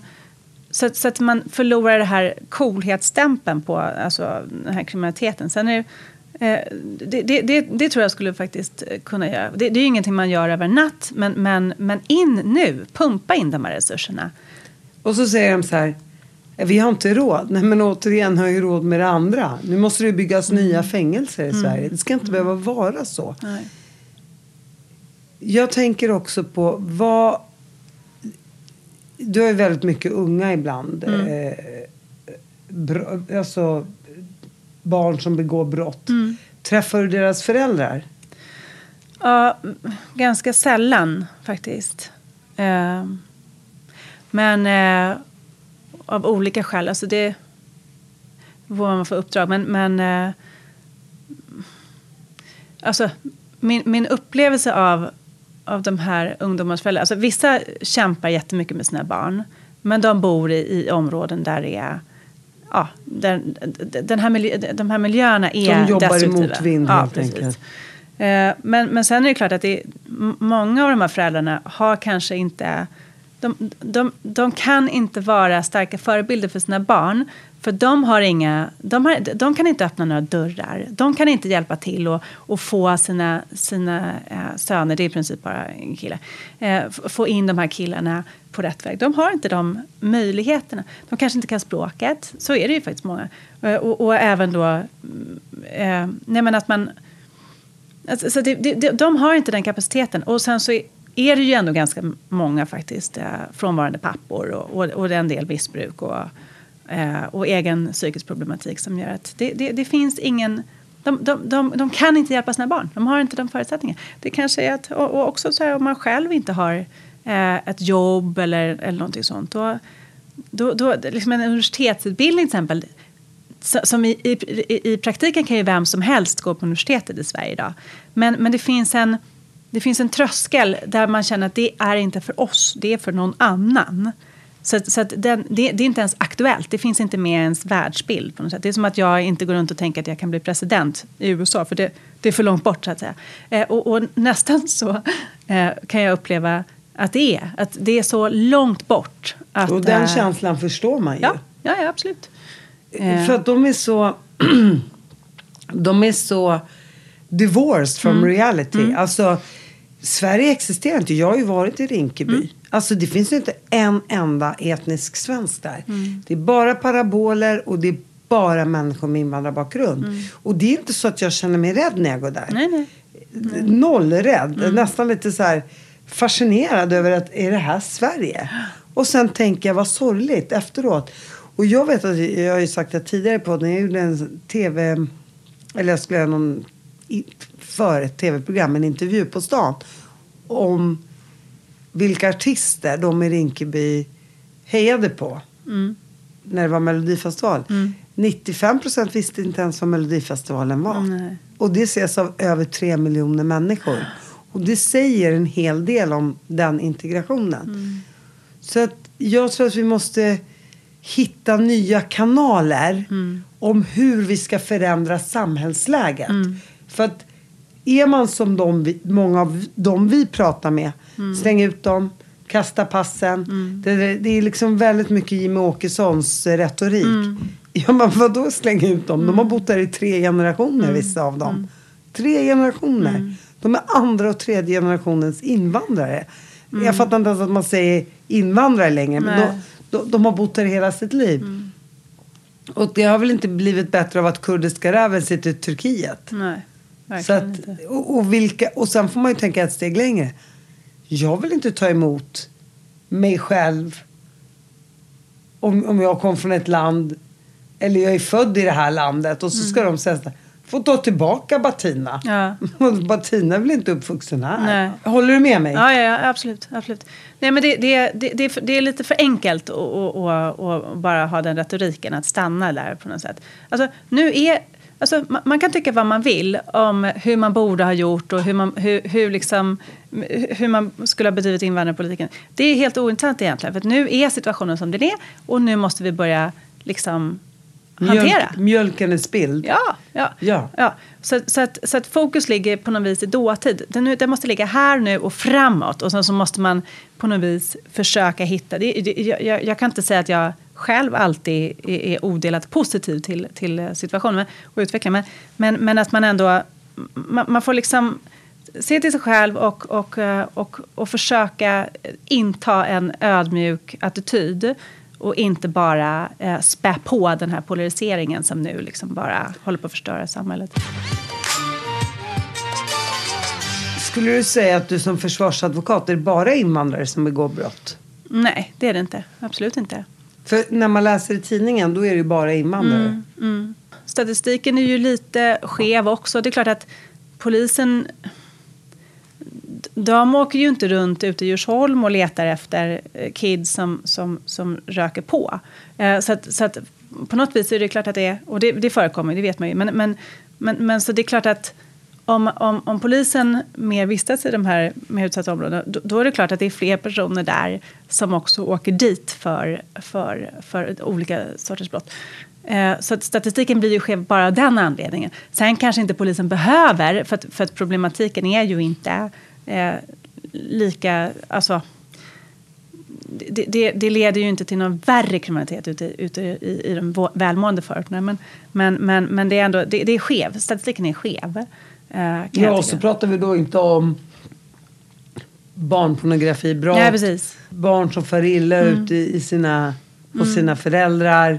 så att, så att man förlorar det här coolhetsstämpeln på alltså, den här kriminaliteten. Sen är det, eh, det, det, det, det tror jag skulle faktiskt kunna göra. Det, det är ju ingenting man gör över en natt, men, men, men in nu, pumpa in de här resurserna. Och så säger de så här. Vi har inte råd. Nej men återigen har ju råd med det andra. Nu måste det byggas nya fängelser i Sverige. Det ska inte behöva vara så. Nej. Jag tänker också på vad... Du har ju väldigt mycket unga ibland. Eh, bro, alltså barn som begår brott. Träffar du deras föräldrar? Ja, ganska sällan faktiskt. Eh, men eh, av olika skäl. Alltså det vad man får uppdrag. Men, men eh, alltså, min, min upplevelse av, av de här ungdomarnas föräldrar. Alltså, vissa kämpar jättemycket med sina barn. Men de bor i, i områden där det är Ja, där, den här miljö, de här miljöerna är De jobbar destruktiva. emot vind, ja, helt precis. enkelt. Eh, Men, men sen är det klart att det många av de här föräldrarna har kanske inte... De, de, de kan inte vara starka förebilder för sina barn. För de, har inga, de, har, de kan inte öppna några dörrar. De kan inte hjälpa till och, och få sina, sina eh, söner, det är i princip bara en kille, eh, få in de här killarna på rätt väg. De har inte de möjligheterna. De kanske inte kan språket. Så är det ju faktiskt många. Eh, och, och även då... Mm, eh, nej men att man... Alltså, så det, det, de har inte den kapaciteten. Och sen så är det ju ändå ganska många faktiskt eh, frånvarande pappor och, och, och en del missbruk och, eh, och egen psykisk problematik som gör att det, det, det finns ingen... De, de, de, de kan inte hjälpa sina barn. De har inte de förutsättningarna. Det kanske är att, och, och också så här, om man själv inte har eh, ett jobb eller, eller någonting sånt. Då, då, då, liksom en universitetsutbildning till exempel som i, i, i praktiken kan ju vem som helst gå på universitetet i Sverige idag. Men, men det, finns en, det finns en tröskel där man känner att det är inte för oss, det är för någon annan. Så, så den, det, det är inte ens aktuellt, det finns inte med ens världsbild. På något sätt. Det är som att jag inte går runt och tänker att jag kan bli president i USA, för det, det är för långt bort så att säga. Eh, och, och nästan så eh, kan jag uppleva att det är. Att det är så långt bort. Att, Och den eh, känslan förstår man ju. Ja, ja, ja absolut. Eh. För att de är så... de är så divorced from Mm. reality. Alltså, Sverige existerar inte. Jag har ju varit i Rinkeby. Mm. Alltså det finns ju inte en enda etnisk svensk där. Mm. Det är bara paraboler och det är bara människor med invandrarbakgrund. Och det är inte så att jag känner mig rädd när jag går där. Nej, nej. Noll rädd. Nästan lite så här fascinerad över att är det här Sverige? Och sen tänker jag vad sorgligt efteråt. Och jag vet att jag har ju sagt det tidigare på när jag gjorde en tv eller jag skulle göra någon för ett tv-program, en intervju på stan om vilka artister de i Rinkeby hejade på när det var Melodifestival. 95 procent visste inte ens vad Melodifestivalen var. Nej. Och det ses av över tre miljoner människor. Och det säger en hel del om den integrationen. Mm. Så att jag tror att vi måste hitta nya kanaler Mm. om hur vi ska förändra samhällsläget. Mm. För att är man som de många av de vi pratar med, Mm. släng ut dem, kasta passen. Det, det är liksom väldigt mycket Jimmie Åkessons eh, retorik. Mm. Ja men vadå släng ut dem? De har bott där i tre generationer vissa av dem. Mm. Tre generationer. De är andra och tredje generationens invandrare. Jag fattar inte ens att man säger invandrare längre. Men Mm. De, de, de har bott där hela sitt liv. Och det har väl inte blivit bättre av att kurdiska räven sitter i Turkiet. Nej, Så att, inte. och, och, vilka, och sen får man ju tänka ett steg längre. Jag vill inte ta emot mig själv om, om jag kom från ett land eller jag är född i det här landet och så ska de säga så får ta tillbaka Batina. Ja. Batina är väl inte uppvuxen här? Nej. Håller du med mig? Ja, ja, ja absolut. absolut. Nej, men det, det, det, det, är för- det är lite för enkelt att bara ha den retoriken, att stanna där på något sätt. Alltså, nu är, alltså, man, man kan tycka vad man vill om hur man borde ha gjort och hur man, hur, hur, liksom, hur man skulle ha bedrivit invandrarpolitiken. Det är helt ointressant egentligen, för att nu är situationen som den är och nu måste vi börja liksom hantera. Mjölk, mjölken är spilld. Ja, ja. Ja. ja. Så, så, att, så att fokus ligger på något vis i dåtid. Den, den måste ligga här nu och framåt. Och sen så måste man på något vis försöka hitta... Det, det, jag, jag kan inte säga att jag själv alltid är, är odelat positiv till, till situationen och utvecklingen. Men, men, men att man ändå... Man, man får liksom se till sig själv och, och, eh, och, och försöka inta en ödmjuk attityd och inte bara eh, spä på den här polariseringen som nu liksom bara håller på att förstöra samhället. Skulle du säga att du som försvarsadvokat är det bara invandrare som begår brott? Nej, det är det inte. Absolut inte. För när man läser i tidningen då är det ju bara invandrare. Mm, mm. Statistiken är ju lite skev också. Det är klart att polisen... De åker ju inte runt ute i Djursholm och letar efter eh, kids som, som, som röker på. Eh, så att, så att på något vis är det klart att det är... Och det, det förekommer, det vet man ju. Men, men, men, men så det är klart att om, om, om polisen mer vistas i de här mer utsatta områdena då, då är det klart att det är fler personer där som också åker dit för, för, för olika sorters brott. Eh, så att statistiken blir ju skev bara av den anledningen. Sen kanske inte polisen behöver, för att, för att problematiken är ju inte eh, lika... Alltså, det, det, det leder ju inte till någon värre kriminalitet ute, ute i, i de välmående förorterna. Men, men, men, men det är ändå det, det är skev. Statistiken är skev eh, Ja, och så pratar vi då inte om barnpornografibrott. Precis. Barn som far illa ut i, sina, hos sina föräldrar.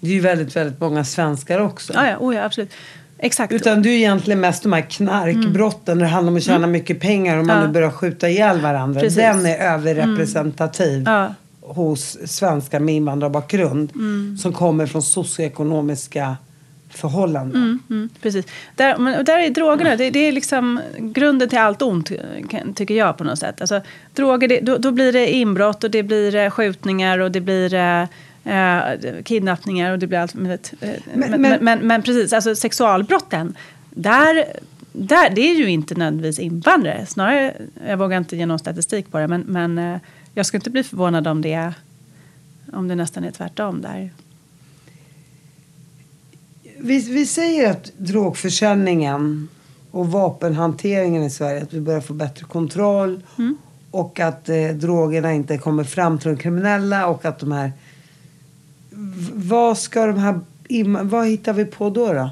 Det är ju väldigt, väldigt många svenskar också. Ja, ja, oh, ja absolut. Exakt. Utan du är egentligen mest de här knarkbrotten där det handlar om att tjäna mycket pengar och man Ja. nu börjar skjuta ihjäl varandra. Precis. Den är överrepresentativ Ja. hos svenskar med invandrarbakgrund. Som kommer från socioekonomiska förhållanden. Mm, mm, precis. Där, men, och där är drogerna, det, det är liksom grunden till allt ont, tycker jag på något sätt. Alltså, droger, det, då, då blir det inbrott och det blir eh, skjutningar och det blir eh, eh, kidnappningar och det blir allt möjligt. Eh, Men- men, men- men, men, precis, alltså sexualbrotten, där, där, det är ju inte nödvändigtvis invandrare. Snarare, jag vågar inte ge någon statistik på det, men, men eh, jag skulle inte bli förvånad om det, om det nästan är tvärtom där. Vi, vi säger att drogförsäljningen och vapenhanteringen i Sverige, att vi börjar få bättre kontroll. Och att eh, drogerna inte kommer fram till de kriminella och att de här... V- vad ska de här... Vad hittar vi på då då?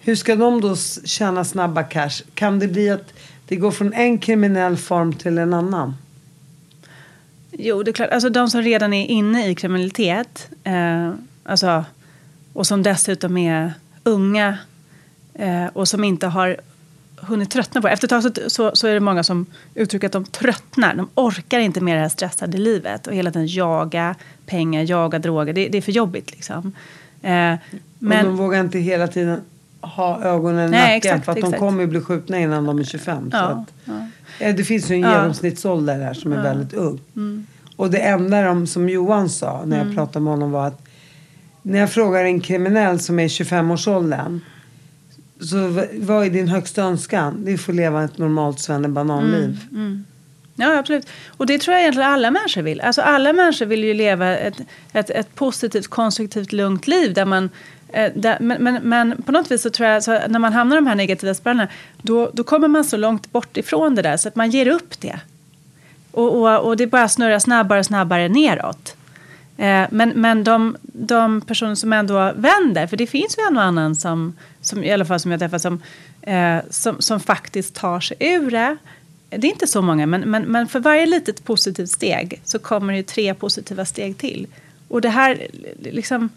Hur ska de då tjäna snabba cash? Kan det bli att det går från en kriminell form till en annan? Jo, det är klart. Alltså de som redan är inne i kriminalitet eh, alltså, och som dessutom är unga eh, och som inte har hunnit tröttna på det. Efter ett tag så, så, så är det många som uttrycker att de tröttnar. De orkar inte med det här stressade livet och hela tiden jaga pengar, jaga droger. Det, det är för jobbigt liksom. Eh, Men, men, de vågar inte hela tiden ha ögonen i nacken exakt, för att de exakt. kommer ju bli skjutna innan de är 25. Så ja, att, ja. Eh, Det finns ju en Ja. genomsnittsålder här som är väldigt ung. Mm. Och det enda de, som Johan sa när jag pratade med honom var att när jag frågar en kriminell som är i 25-årsåldern. Så vad är din högsta önskan? Det är att få leva ett normalt svennebananliv. Mm, mm. Ja, absolut. Och det tror jag egentligen alla människor vill. Alltså alla människor vill ju leva ett, ett, ett positivt, konstruktivt, lugnt liv. Där man, eh, där, men, men, men på något vis så tror jag så när man hamnar i de här negativa spirralerna då, då kommer man så långt bort ifrån det där så att man ger upp det. Och, och, och det bara snurrar snabbare och snabbare neråt. Eh, men men de, de personer som ändå vänder, för det finns ju en och annan som, som i alla fall som jag träffar, som, eh, som, som faktiskt tar sig ur det. Det är inte så många, men, men, men för varje litet positivt steg så kommer det ju tre positiva steg till. Och det här, liksom,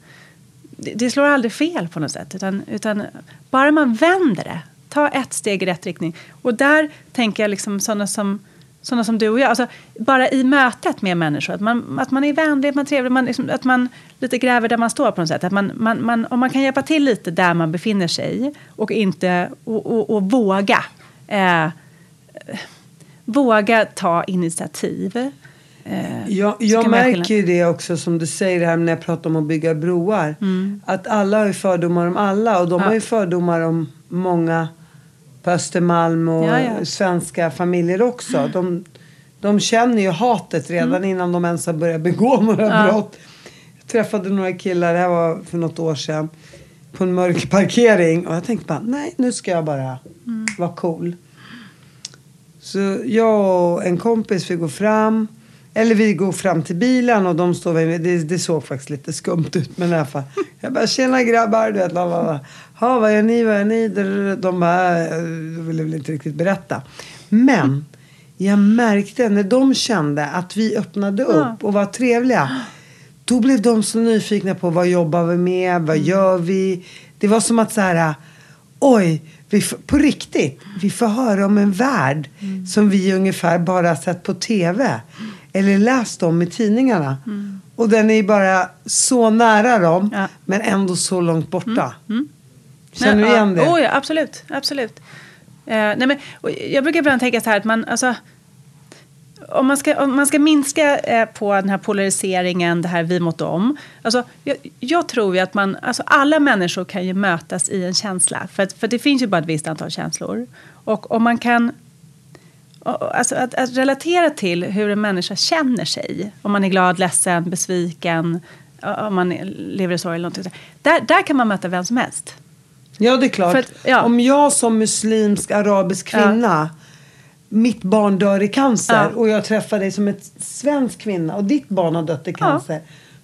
det slår aldrig fel på något sätt. Utan, utan bara man vänder det, ta ett steg i rätt riktning. Och där tänker jag liksom sådana som, sådana som du och jag. Alltså, bara i mötet med människor, att man, att man är vänlig, att man är trevlig, man, liksom, att man lite gräver där man står på något sätt. Att man, man, man, om man kan hjälpa till lite där man befinner sig och, inte, och, och, och våga. Eh, våga ta initiativ. Eh, Jag, jag märker ju det också som du säger här när jag pratar om att bygga broar. Att alla har ju fördomar om alla och de Mm. Ja. har ju fördomar om många på Östermalm och Ja, ja. svenska familjer också. De, de känner ju hatet redan innan de ens har börjat begå några Mm. Ja. brott. Jag träffade några killar, det här var för något år sedan, på en mörk parkering och jag tänkte bara, nej nu ska jag bara Mm. vara cool. Så jag och en kompis fick gå fram. Eller vi går fram till bilen och de står vid, det, det såg faktiskt lite skumt ut men i alla fall. Jag bara tjena grabbar, du vet. lalala. Ha, vad gör ni, vad gör ni? De bara, eh, de ville väl inte riktigt berätta. Men jag märkte när de kände att vi öppnade upp och var trevliga. Då blev de så nyfikna på vad jobbar vi med, vad gör vi? Det var som att så här, oj, vi, f- på riktigt, vi får höra om en värld som vi ungefär bara sett på tv. Eller läst om i tidningarna. Och den är ju bara så nära dem, Ja. men ändå så långt borta. Känner du Ja, igen det? Oh, ja, absolut. absolut. Eh, nej, men, jag brukar ibland tänka så här att man, alltså, om, man ska, om man ska minska eh, på den här polariseringen, det här vi mot dem. Alltså, jag, jag tror ju att man, alltså, alla människor kan ju mötas i en känsla. För, att, för det finns ju bara ett visst antal känslor. Och om man kan Alltså att, att relatera till hur en människa känner sig. Om man är glad, ledsen, besviken, om man lever i sorg eller någonting. Där, där kan man möta vem som helst. Ja, det är klart. Att- ja. Om jag som muslimsk arabisk kvinna, mitt barn dör i cancer Ja. och jag träffar dig som ett svensk kvinna och ditt barn har dött i cancer.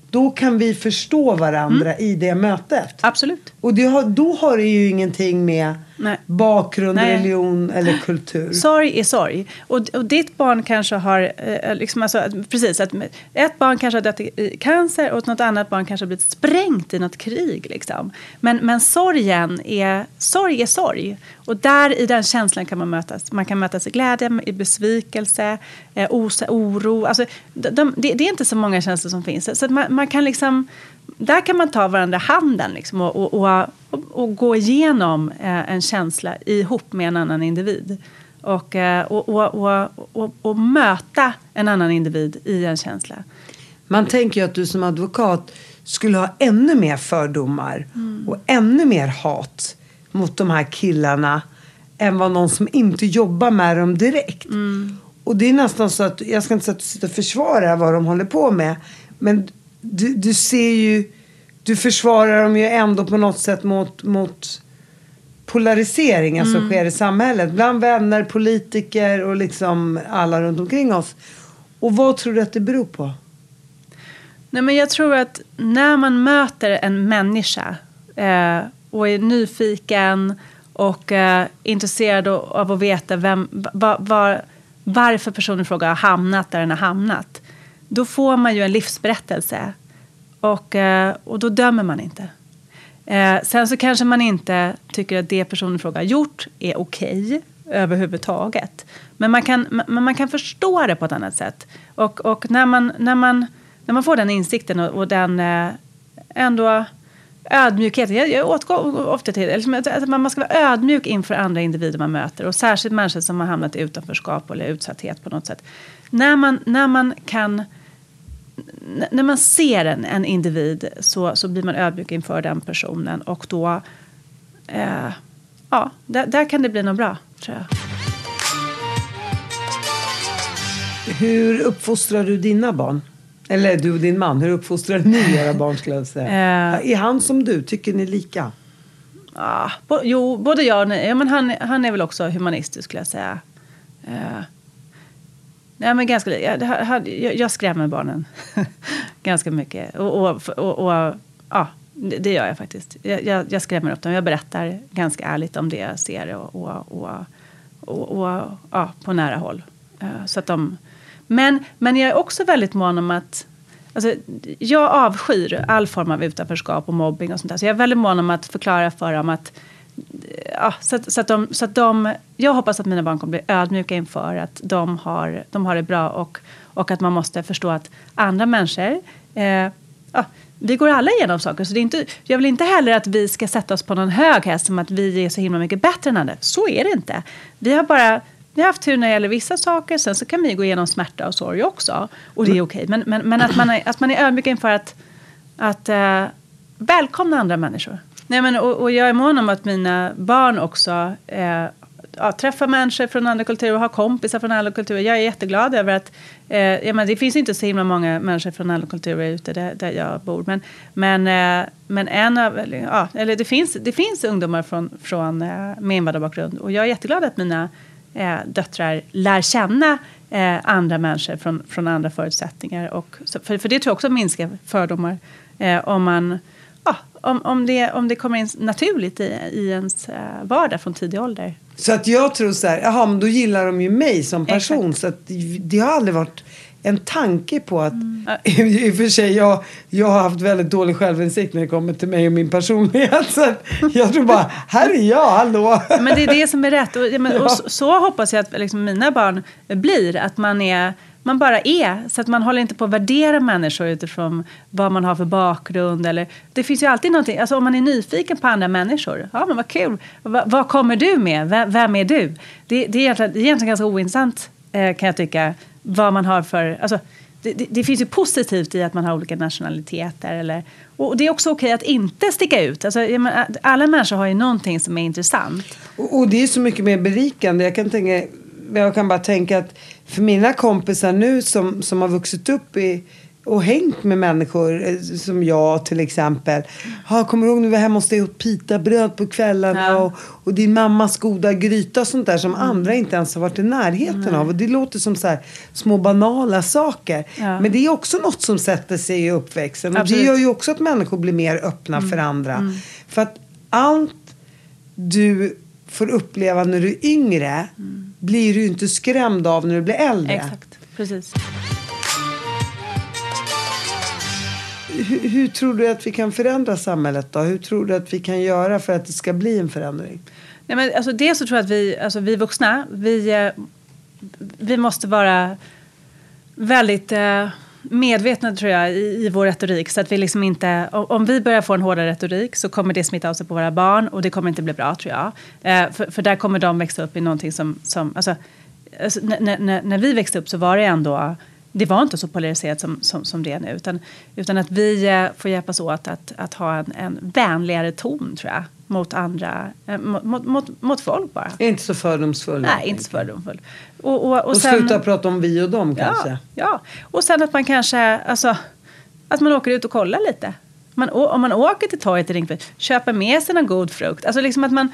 Då kan vi förstå varandra Mm. i det mötet. Absolut. Och det har, då har det ju ingenting med Nej. bakgrund, Nej. religion eller kultur. Sorg är sorg. Och, och ditt barn kanske har... Eh, liksom alltså, precis, att ett barn kanske har dött i cancer och något annat barn kanske har blivit sprängt i något krig. Liksom. Men, men sorgen är, sorg är sorg. Och där i den känslan kan man mötas. Man kan mötas i glädje, i besvikelse, eh, os, oro. Alltså, de, de, det, det är inte så många känslor som finns. Så man, man kan liksom... Där kan man ta varandra handen liksom, och, och, och, och, gå igenom eh, en känsla ihop med en annan individ. Och, eh, och, och möta en annan individ i en känsla. Man tänker ju att du som advokat skulle ha ännu mer fördomar Mm. och ännu mer hat mot de här killarna än vad någon som inte jobbar med dem direkt. Mm. Och det är nästan så att, jag ska inte säga att du sitter och försvarar vad de håller på med, men du, du ser ju, du försvarar dem ju ändå på något sätt mot, mot polariseringen Mm. som sker i samhället. Bland vänner, politiker och liksom alla runt omkring oss. Och vad tror du att det beror på? Nej, men jag tror att när man möter en människa eh, och är nyfiken och eh, intresserad av att veta vem, va, va, varför personen i fråga har hamnat där den har hamnat då får man ju en livsberättelse och, eh, och då dömer man inte. Eh, sen så kanske man inte tycker att det personen i fråga har gjort är okej överhuvudtaget. Men man kan, men man kan förstå det på ett annat sätt. Och, och när, man, när, man, när man får den insikten och, och den eh, ändå ödmjukheten. Jag, jag återgår ofta till liksom, att man ska vara ödmjuk inför andra individer man möter. Och särskilt människor som har hamnat i utanförskap eller utsatthet på något sätt. När man, när man kan när man ser en, en individ så, så blir man ödmjuk inför den personen och då, eh, ja, där, där kan det bli något bra tror jag. Hur uppfostrar du dina barn? Eller du och din man, hur uppfostrar ni era barn skulle jag säga? Eh. Är han som du? Tycker ni lika? Ja, bo, jo, både jag och nej. Ja, men han, han är väl också humanistisk skulle jag säga. Eh, nej, men ganska, li- jag, jag skrämmer barnen ganska mycket. Och, och, och, och ja, det, gör jag faktiskt. Jag, jag, jag skrämmer upp dem. Jag berättar ganska ärligt om det jag ser och, och, och, och, och ja, på nära håll. Eh, så att de, men, men jag är också väldigt mån om att Alltså, jag avskyr all form av utanförskap och mobbing och sånt där. Så jag är väldigt mån om att förklara för dem att Ja, så, att, så, att de, så att de, jag hoppas att mina barn kommer bli ödmjuka inför att de har, de har det bra och, och att man måste förstå att andra människor eh, ja, vi går alla igenom saker. Så det är inte, jag vill inte heller att vi ska sätta oss på någon hög häst som att vi är så himla mycket bättre än andra. Så är det inte. Vi har bara vi har haft tur när det gäller vissa saker. Sen så kan vi gå igenom smärta och sorg också. Och det är okej. Men, men, men att, man är, att man är ödmjuk inför att, att eh, välkomna andra människor. Nej, men, och, och jag är mån om att mina barn också eh, ja, träffar människor från andra kulturer och har kompisar från andra kulturer. Jag är jätteglad över att eh, ja, men det finns inte så himla många människor från andra kulturer ute där, där jag bor. Men, men, eh, men en av, ja, eller det, finns, det finns ungdomar från, från, eh, med invandrarbakgrund och jag är jätteglad att mina eh, döttrar lär känna eh, andra människor från, från andra förutsättningar. Och, så, för, för det tror jag också minskar fördomar eh, om man om, om, det, om det kommer in naturligt i, i ens eh, vardag från tidig ålder. Så att jag tror så här, jaha men då gillar de ju mig som person. Så att det har aldrig varit en tanke på att, i och för sig jag, jag har haft väldigt dålig självinsikt när det kommer till mig och min personlighet. Så jag tror bara, här är jag, hallå. Men det är det som är rätt. Och, ja, men, och så, så hoppas jag att liksom, mina barn blir. Att man är man bara är. Så att man håller inte på att värdera människor utifrån vad man har för bakgrund. Eller, det finns ju alltid någonting, alltså om man är nyfiken på andra människor. Ja men vad kul, Va, vad kommer du med? V vem är du? Det, det, är egentligen, det är egentligen ganska ointressant eh, kan jag tycka. Vad man har för, alltså, det, det, det, finns ju positivt i att man har olika nationaliteter. Eller, och det är också okej att inte sticka ut. Alltså, alla människor har ju någonting som är intressant. Och, och det är så mycket mer berikande. Jag kan, tänka, jag kan bara tänka att för mina kompisar nu som, som har vuxit upp i, och hängt med människor eh, som jag till exempel. Ha, kommer du ihåg när vi var hemma hos dig och åt pitabröd på kvällarna Ja. och, och din mammas goda gryta och sånt där som andra inte ens har varit i närheten av. Och det låter som så här, små banala saker. Ja. Men det är också något som sätter sig i uppväxten. Och Absolut. det gör ju också att människor blir mer öppna för andra. För att allt du får uppleva när du är yngre blir du inte skrämd av när du blir äldre. Exakt, precis. Hur, hur tror du att vi kan förändra samhället då? Hur tror du att vi kan göra för att det ska bli en förändring? Nej, men alltså dels så tror jag att vi, alltså vi vuxna, vi, eh, vi måste vara väldigt eh, medvetna tror jag i, i vår retorik. Så att vi liksom inte, om, vi börjar få en hårdare retorik så kommer det smitta av sig på våra barn och det kommer inte bli bra tror jag. Eh, för, för där kommer de växa upp i någonting som, som alltså, alltså, när, när, när vi växte upp så var det ändå det var inte så polariserat som, som, som det är nu. Utan, utan att vi eh, får hjälpas åt att, att ha en, en vänligare ton, tror jag, mot andra, eh, mot, mot, mot, folk bara. Inte så fördomsfull. Nej, inte så fördomsfull. Och, och, och, Och sen, sluta prata om vi och dem kanske. ja, och sen att man kanske, alltså, att man åker ut och kollar lite. Man, om man åker till torget i Rinkeby, köper med sig någon god frukt. Alltså liksom att man,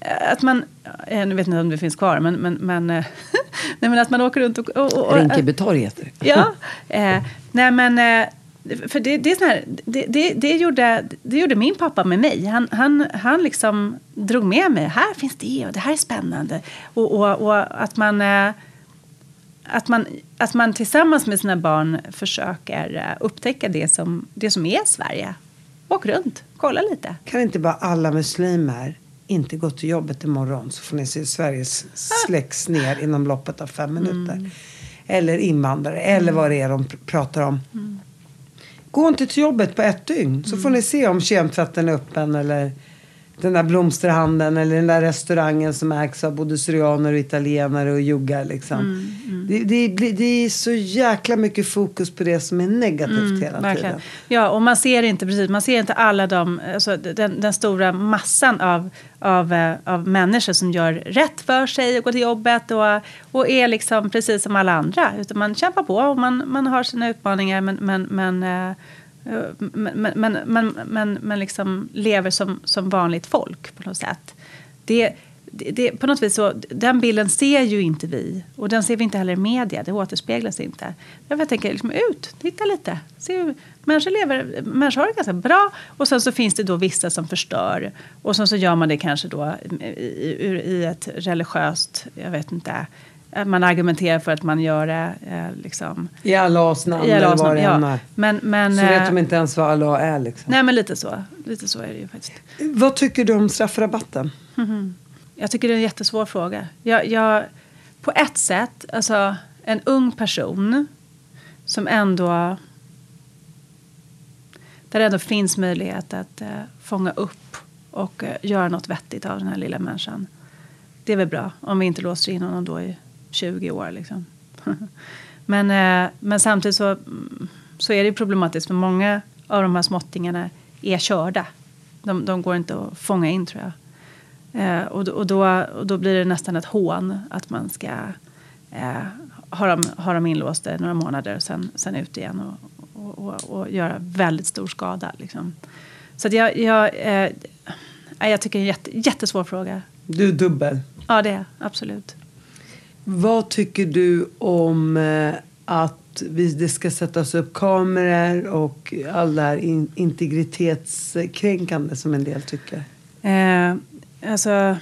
eh, att man, eh, nu vet inte om det finns kvar, men, men, men, nej, men att man åker runt och... och, och Rinkebytorg heter det. Ja. Eh, nej men, för det, det är här, det, det, det, gjorde, det gjorde min pappa med mig. Han, han, han liksom drog med mig. Här finns det och det här är spännande. Och, och, och att man... Eh, att man, att man tillsammans med sina barn försöker eh, upptäcka det som, det som är Sverige. Åk runt, kolla lite. Kan inte bara alla muslimer inte gå till jobbet imorgon så får ni se Sveriges släcks ner inom loppet av fem minuter. Eller invandrare, eller vad det är de pr- pratar om. Gå inte till jobbet på ett dygn så får ni se om kemtvätten är öppen eller den där blomsterhandeln eller den där restaurangen som ägs av både syrianer och italienare och juggar. Liksom. Mm, Det, det, blir- det är så jäkla mycket fokus på det som är negativt hela Mm, Verkligen. tiden. Ja, och man ser inte precis, man ser inte alla de, alltså den, den stora massan av, av, eh, av människor som gör rätt för sig och går till jobbet och, och är liksom precis som alla andra. Utan man kämpar på och man, man har sina utmaningar men, men, men, eh, Eh, men, men, men, men, men, liksom lever som, som vanligt folk på något sätt. Det, det, det, på något vis så, den bilden ser ju inte vi. Och den ser vi inte heller i media. Det återspeglas inte. Därför jag tänker liksom ut, titta lite. Se hur människor lever, människor har det ganska bra. Och sen så finns det då vissa som förstör. Och sen så gör man det kanske då i, i, i ett religiöst, jag vet inte. Man argumenterar för att man gör det eh, liksom. I Allahs namn I Allahs namn, ja. Men, men, Så vet eh, de inte ens vad Allah är liksom. Nej men lite så. Lite så är det ju faktiskt. Vad tycker du om straffrabatten? Jag tycker det är en jättesvår fråga. Jag, jag, på ett sätt, alltså en ung person som ändå... Där det ändå finns möjlighet att eh, fånga upp och eh, göra något vettigt av den här lilla människan. Det är väl bra om vi inte låser in honom då i 20 år. Liksom. men, eh, men samtidigt så, så är det problematiskt för många av de här småttingarna är körda. De, de går inte att fånga in tror jag. Eh, och, då- och, då, och då blir det nästan ett hån att man ska eh, ha, dem, ha dem inlåsta i några månader och sen, sen ut igen och, och, och, och göra väldigt stor skada. Liksom. Så jag, jag, eh, jag tycker det är en jätte, jättesvår fråga. Du är dubbel. Ja, det är absolut. Vad tycker du om eh, att vi, det ska sättas upp kameror och all det här in, integritetskränkande som en del tycker? Eh, alltså,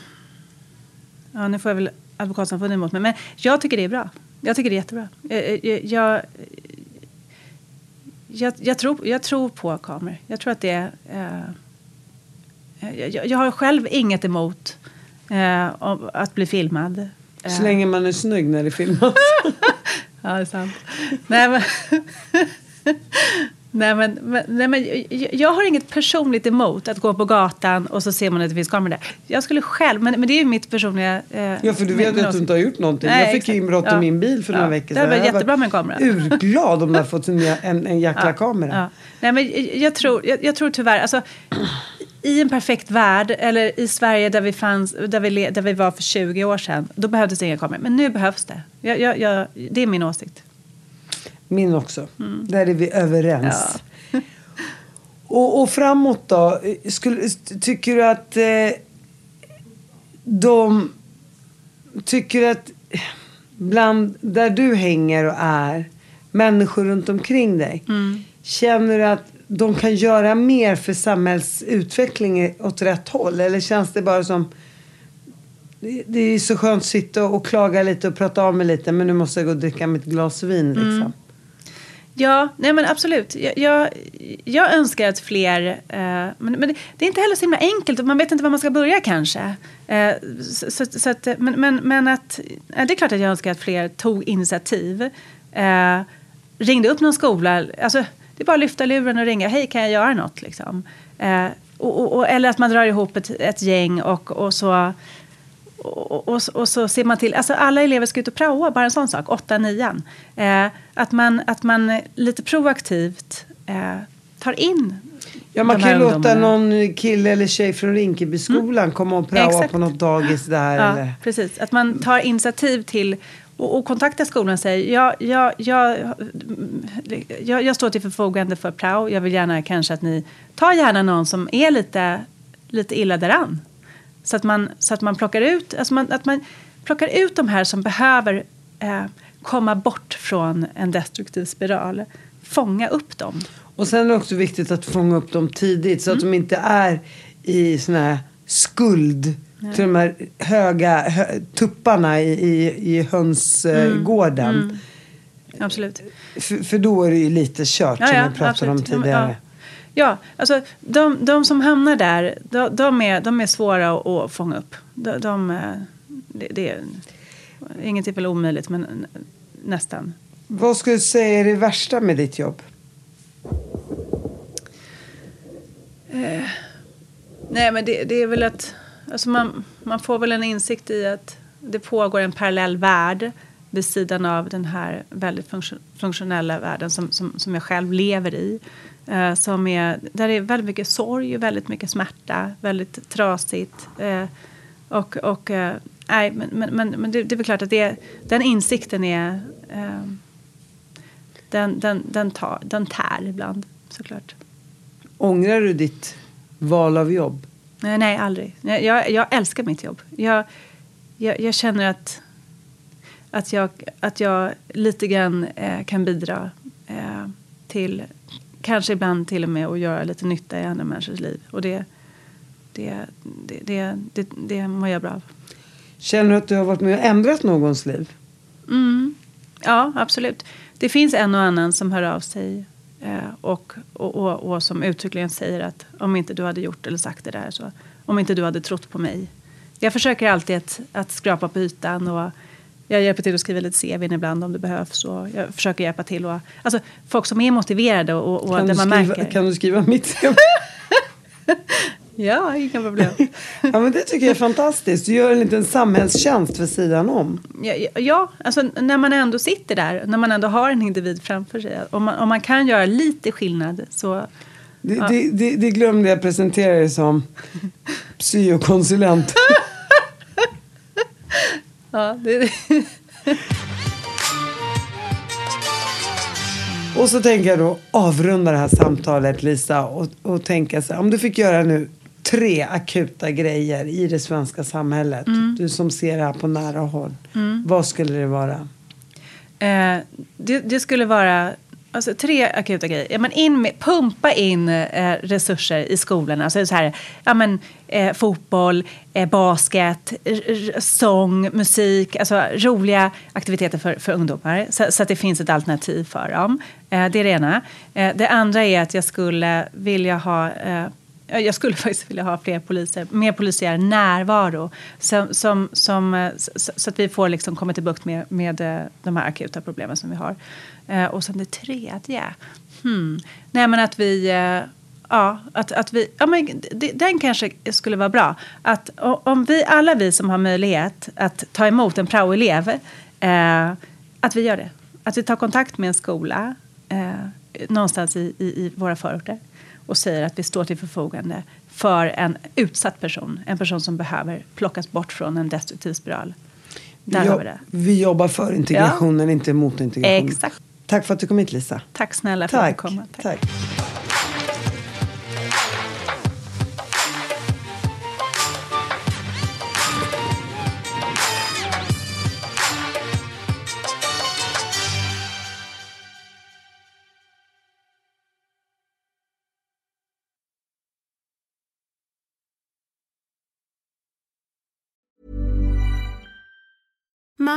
ja, nu får jag väl advokatsamfundet emot mig. Men jag tycker det är bra. Jag tycker det är jättebra. Eh, eh, jag, jag, jag, jag, tror, jag tror på kameror. Jag tror att det är... Eh, jag, jag har själv inget emot eh, att bli filmad. Så länge man är snygg när det filmas. Ja, det är sant. nej, men, nej, men, nej, men jag- har inget personligt emot att gå på gatan och så ser man att det finns kameror där. Jag skulle själv, men, men det är ju mitt personliga... Eh, Ja, för du vet min att du inte har gjort någonting. Nej, jag fick exakt. inbrott Ja. i min bil för några Ja. veckor Det hade varit Jag var jättebra med en kamera. Urglad om du hade fått en, en, en jäkla Ja, kamera. Nej, men jag, tror, jag, jag tror tyvärr... Alltså, I en perfekt värld, eller i Sverige där vi, fanns, där, vi, där vi var för 20 år sedan, då behövdes inga kameror. Men nu behövs det. Jag, jag, jag, det är min åsikt. Min också. Mm. Där är vi överens. Och, och framåt då? Skulle, tycker du att eh, de... Tycker du att bland där du hänger och är, människor runt omkring dig. Mm. Känner du att de kan göra mer för samhällsutveckling åt rätt håll? Eller känns det bara som... Det, är så skönt att sitta och klaga lite och prata av mig lite men nu måste jag gå och dricka mitt glas vin Mm. liksom. Ja, nej men absolut. Jag, jag, jag önskar att fler... Eh, men men det, det är inte heller så himla enkelt och man vet inte var man ska börja kanske. Eh, så, så, så att, men, men, men att, eh, det är klart att jag önskar att fler tog initiativ. Eh, ringde upp någon skola. Alltså, det är bara att lyfta luren och ringa. Hej, kan jag göra något? Liksom. Eh, och, och, och, eller att man drar ihop ett, ett gäng och, och så... Och, och, och så ser man till, alltså alla elever ska ut och praoa, bara en sån sak, åtta, nian. Eh, att, man, att man lite proaktivt eh, tar in Ja, man kan ju låta någon kille eller tjej från Rinkebyskolan komma och praoa Exakt. på något dagis där. Ja, Eller. precis. Att man tar initiativ till och, och kontaktar skolan och säger jag, jag, jag, jag, jag står till förfogande för prao. Jag vill gärna kanske att ni tar gärna någon som är lite, lite illa däran. Så att man, så att man plockar ut, alltså man, att man plockar ut de här som behöver eh, komma bort från en destruktiv spiral. Fånga upp dem. Och sen är det också viktigt att fånga upp dem tidigt så att de inte är i sån här skuld till de här höga hö, tupparna i, i, i hönsgården. Absolut. För, för då är det ju lite kört som vi pratade om absolut. Ja, men- tidigare. Ja, ja alltså de, de som hamnar där, de, de, är, de är svåra att, fånga upp. De, de, eh, det, det är inget är väl omöjligt, men nästan. Vad skulle du säga är det värsta med ditt jobb? Nej, Nej, men det, det är väl att alltså man, man får väl en insikt i att det pågår en parallell värld vid sidan av den här väldigt funktionella världen som, som, som jag själv lever i. Eh, som är, där det är väldigt mycket sorg, väldigt mycket smärta, väldigt trasigt. Eh, och, och eh, nej, men, men, men, men det, det, är väl klart att det, den insikten är... Eh, den, den, den, tar, den tär ibland, såklart. Ångrar du ditt val av jobb? Nej, aldrig. Jag, jag älskar mitt jobb. Jag, jag, jag känner att, att, jag, att jag lite grann eh, kan bidra eh, till, kanske ibland till och med att göra lite nytta i andra människors liv. Och det, det, det, det, det, det mår jag bra av. Känner du att du har varit med och ändrat någons liv? Mm. Ja, absolut. Det finns en och annan som hör av sig och, och, och, och, som uttryckligen säger att om inte du hade gjort eller sagt det där så om inte du hade trott på mig. Jag försöker alltid att, att skrapa på ytan och jag hjälper till att skriva lite CVn ibland om det behövs. Och jag försöker hjälpa till. Och, alltså, folk som är motiverade och, och kan där man skriva, märker. Kan du skriva mitt CV? Ja, inga problem. ja, men det tycker jag är fantastiskt. Du gör en liten samhällstjänst för sidan om. Ja, ja, alltså när man ändå sitter där, när man ändå har en individ framför sig. Om man, om man kan göra lite skillnad så... Det, ja. det, det, det glömde jag presentera dig som syokonsulent. ja, det... Och så tänker jag då avrunda det här samtalet Lisa och, och tänka så här, om du fick göra nu tre akuta grejer i det svenska samhället. Mm. Du som ser det här på nära håll. Mm. Vad skulle det vara? Eh, det, det, skulle vara alltså, tre akuta grejer. men in med, pumpa in eh, resurser i skolorna. Alltså, så här, ja, men, eh, fotboll, eh, basket, sång, musik. Alltså roliga aktiviteter för, för ungdomar. Så, så, att det finns ett alternativ för dem. Eh, det är det ena. Eh, det andra är att jag skulle vilja ha jag skulle faktiskt vilja ha fler poliser, mer polisiär närvaro som, som, som, eh, så, så att vi får liksom komma till bukt med, med eh, de här akuta problemen som vi har. Eh, och sen det tredje, hmm. Nej, men att vi... Ja, att, att vi, ja, men den kanske skulle vara bra. Att om vi, alla vi som har möjlighet att ta emot en praoelev, eh, att vi gör det. Att vi tar kontakt med en skola eh, någonstans i, i, i våra förorter och säger att vi står till förfogande för en utsatt person. En person som behöver plockas bort från en destruktiv spiral. Där vi, har vi det. Vi jobbar för integrationen, ja. inte mot integrationen. Exakt. Tack för att du kom hit Lisa. Tack snälla för Tack. att du kom. Tack. Tack.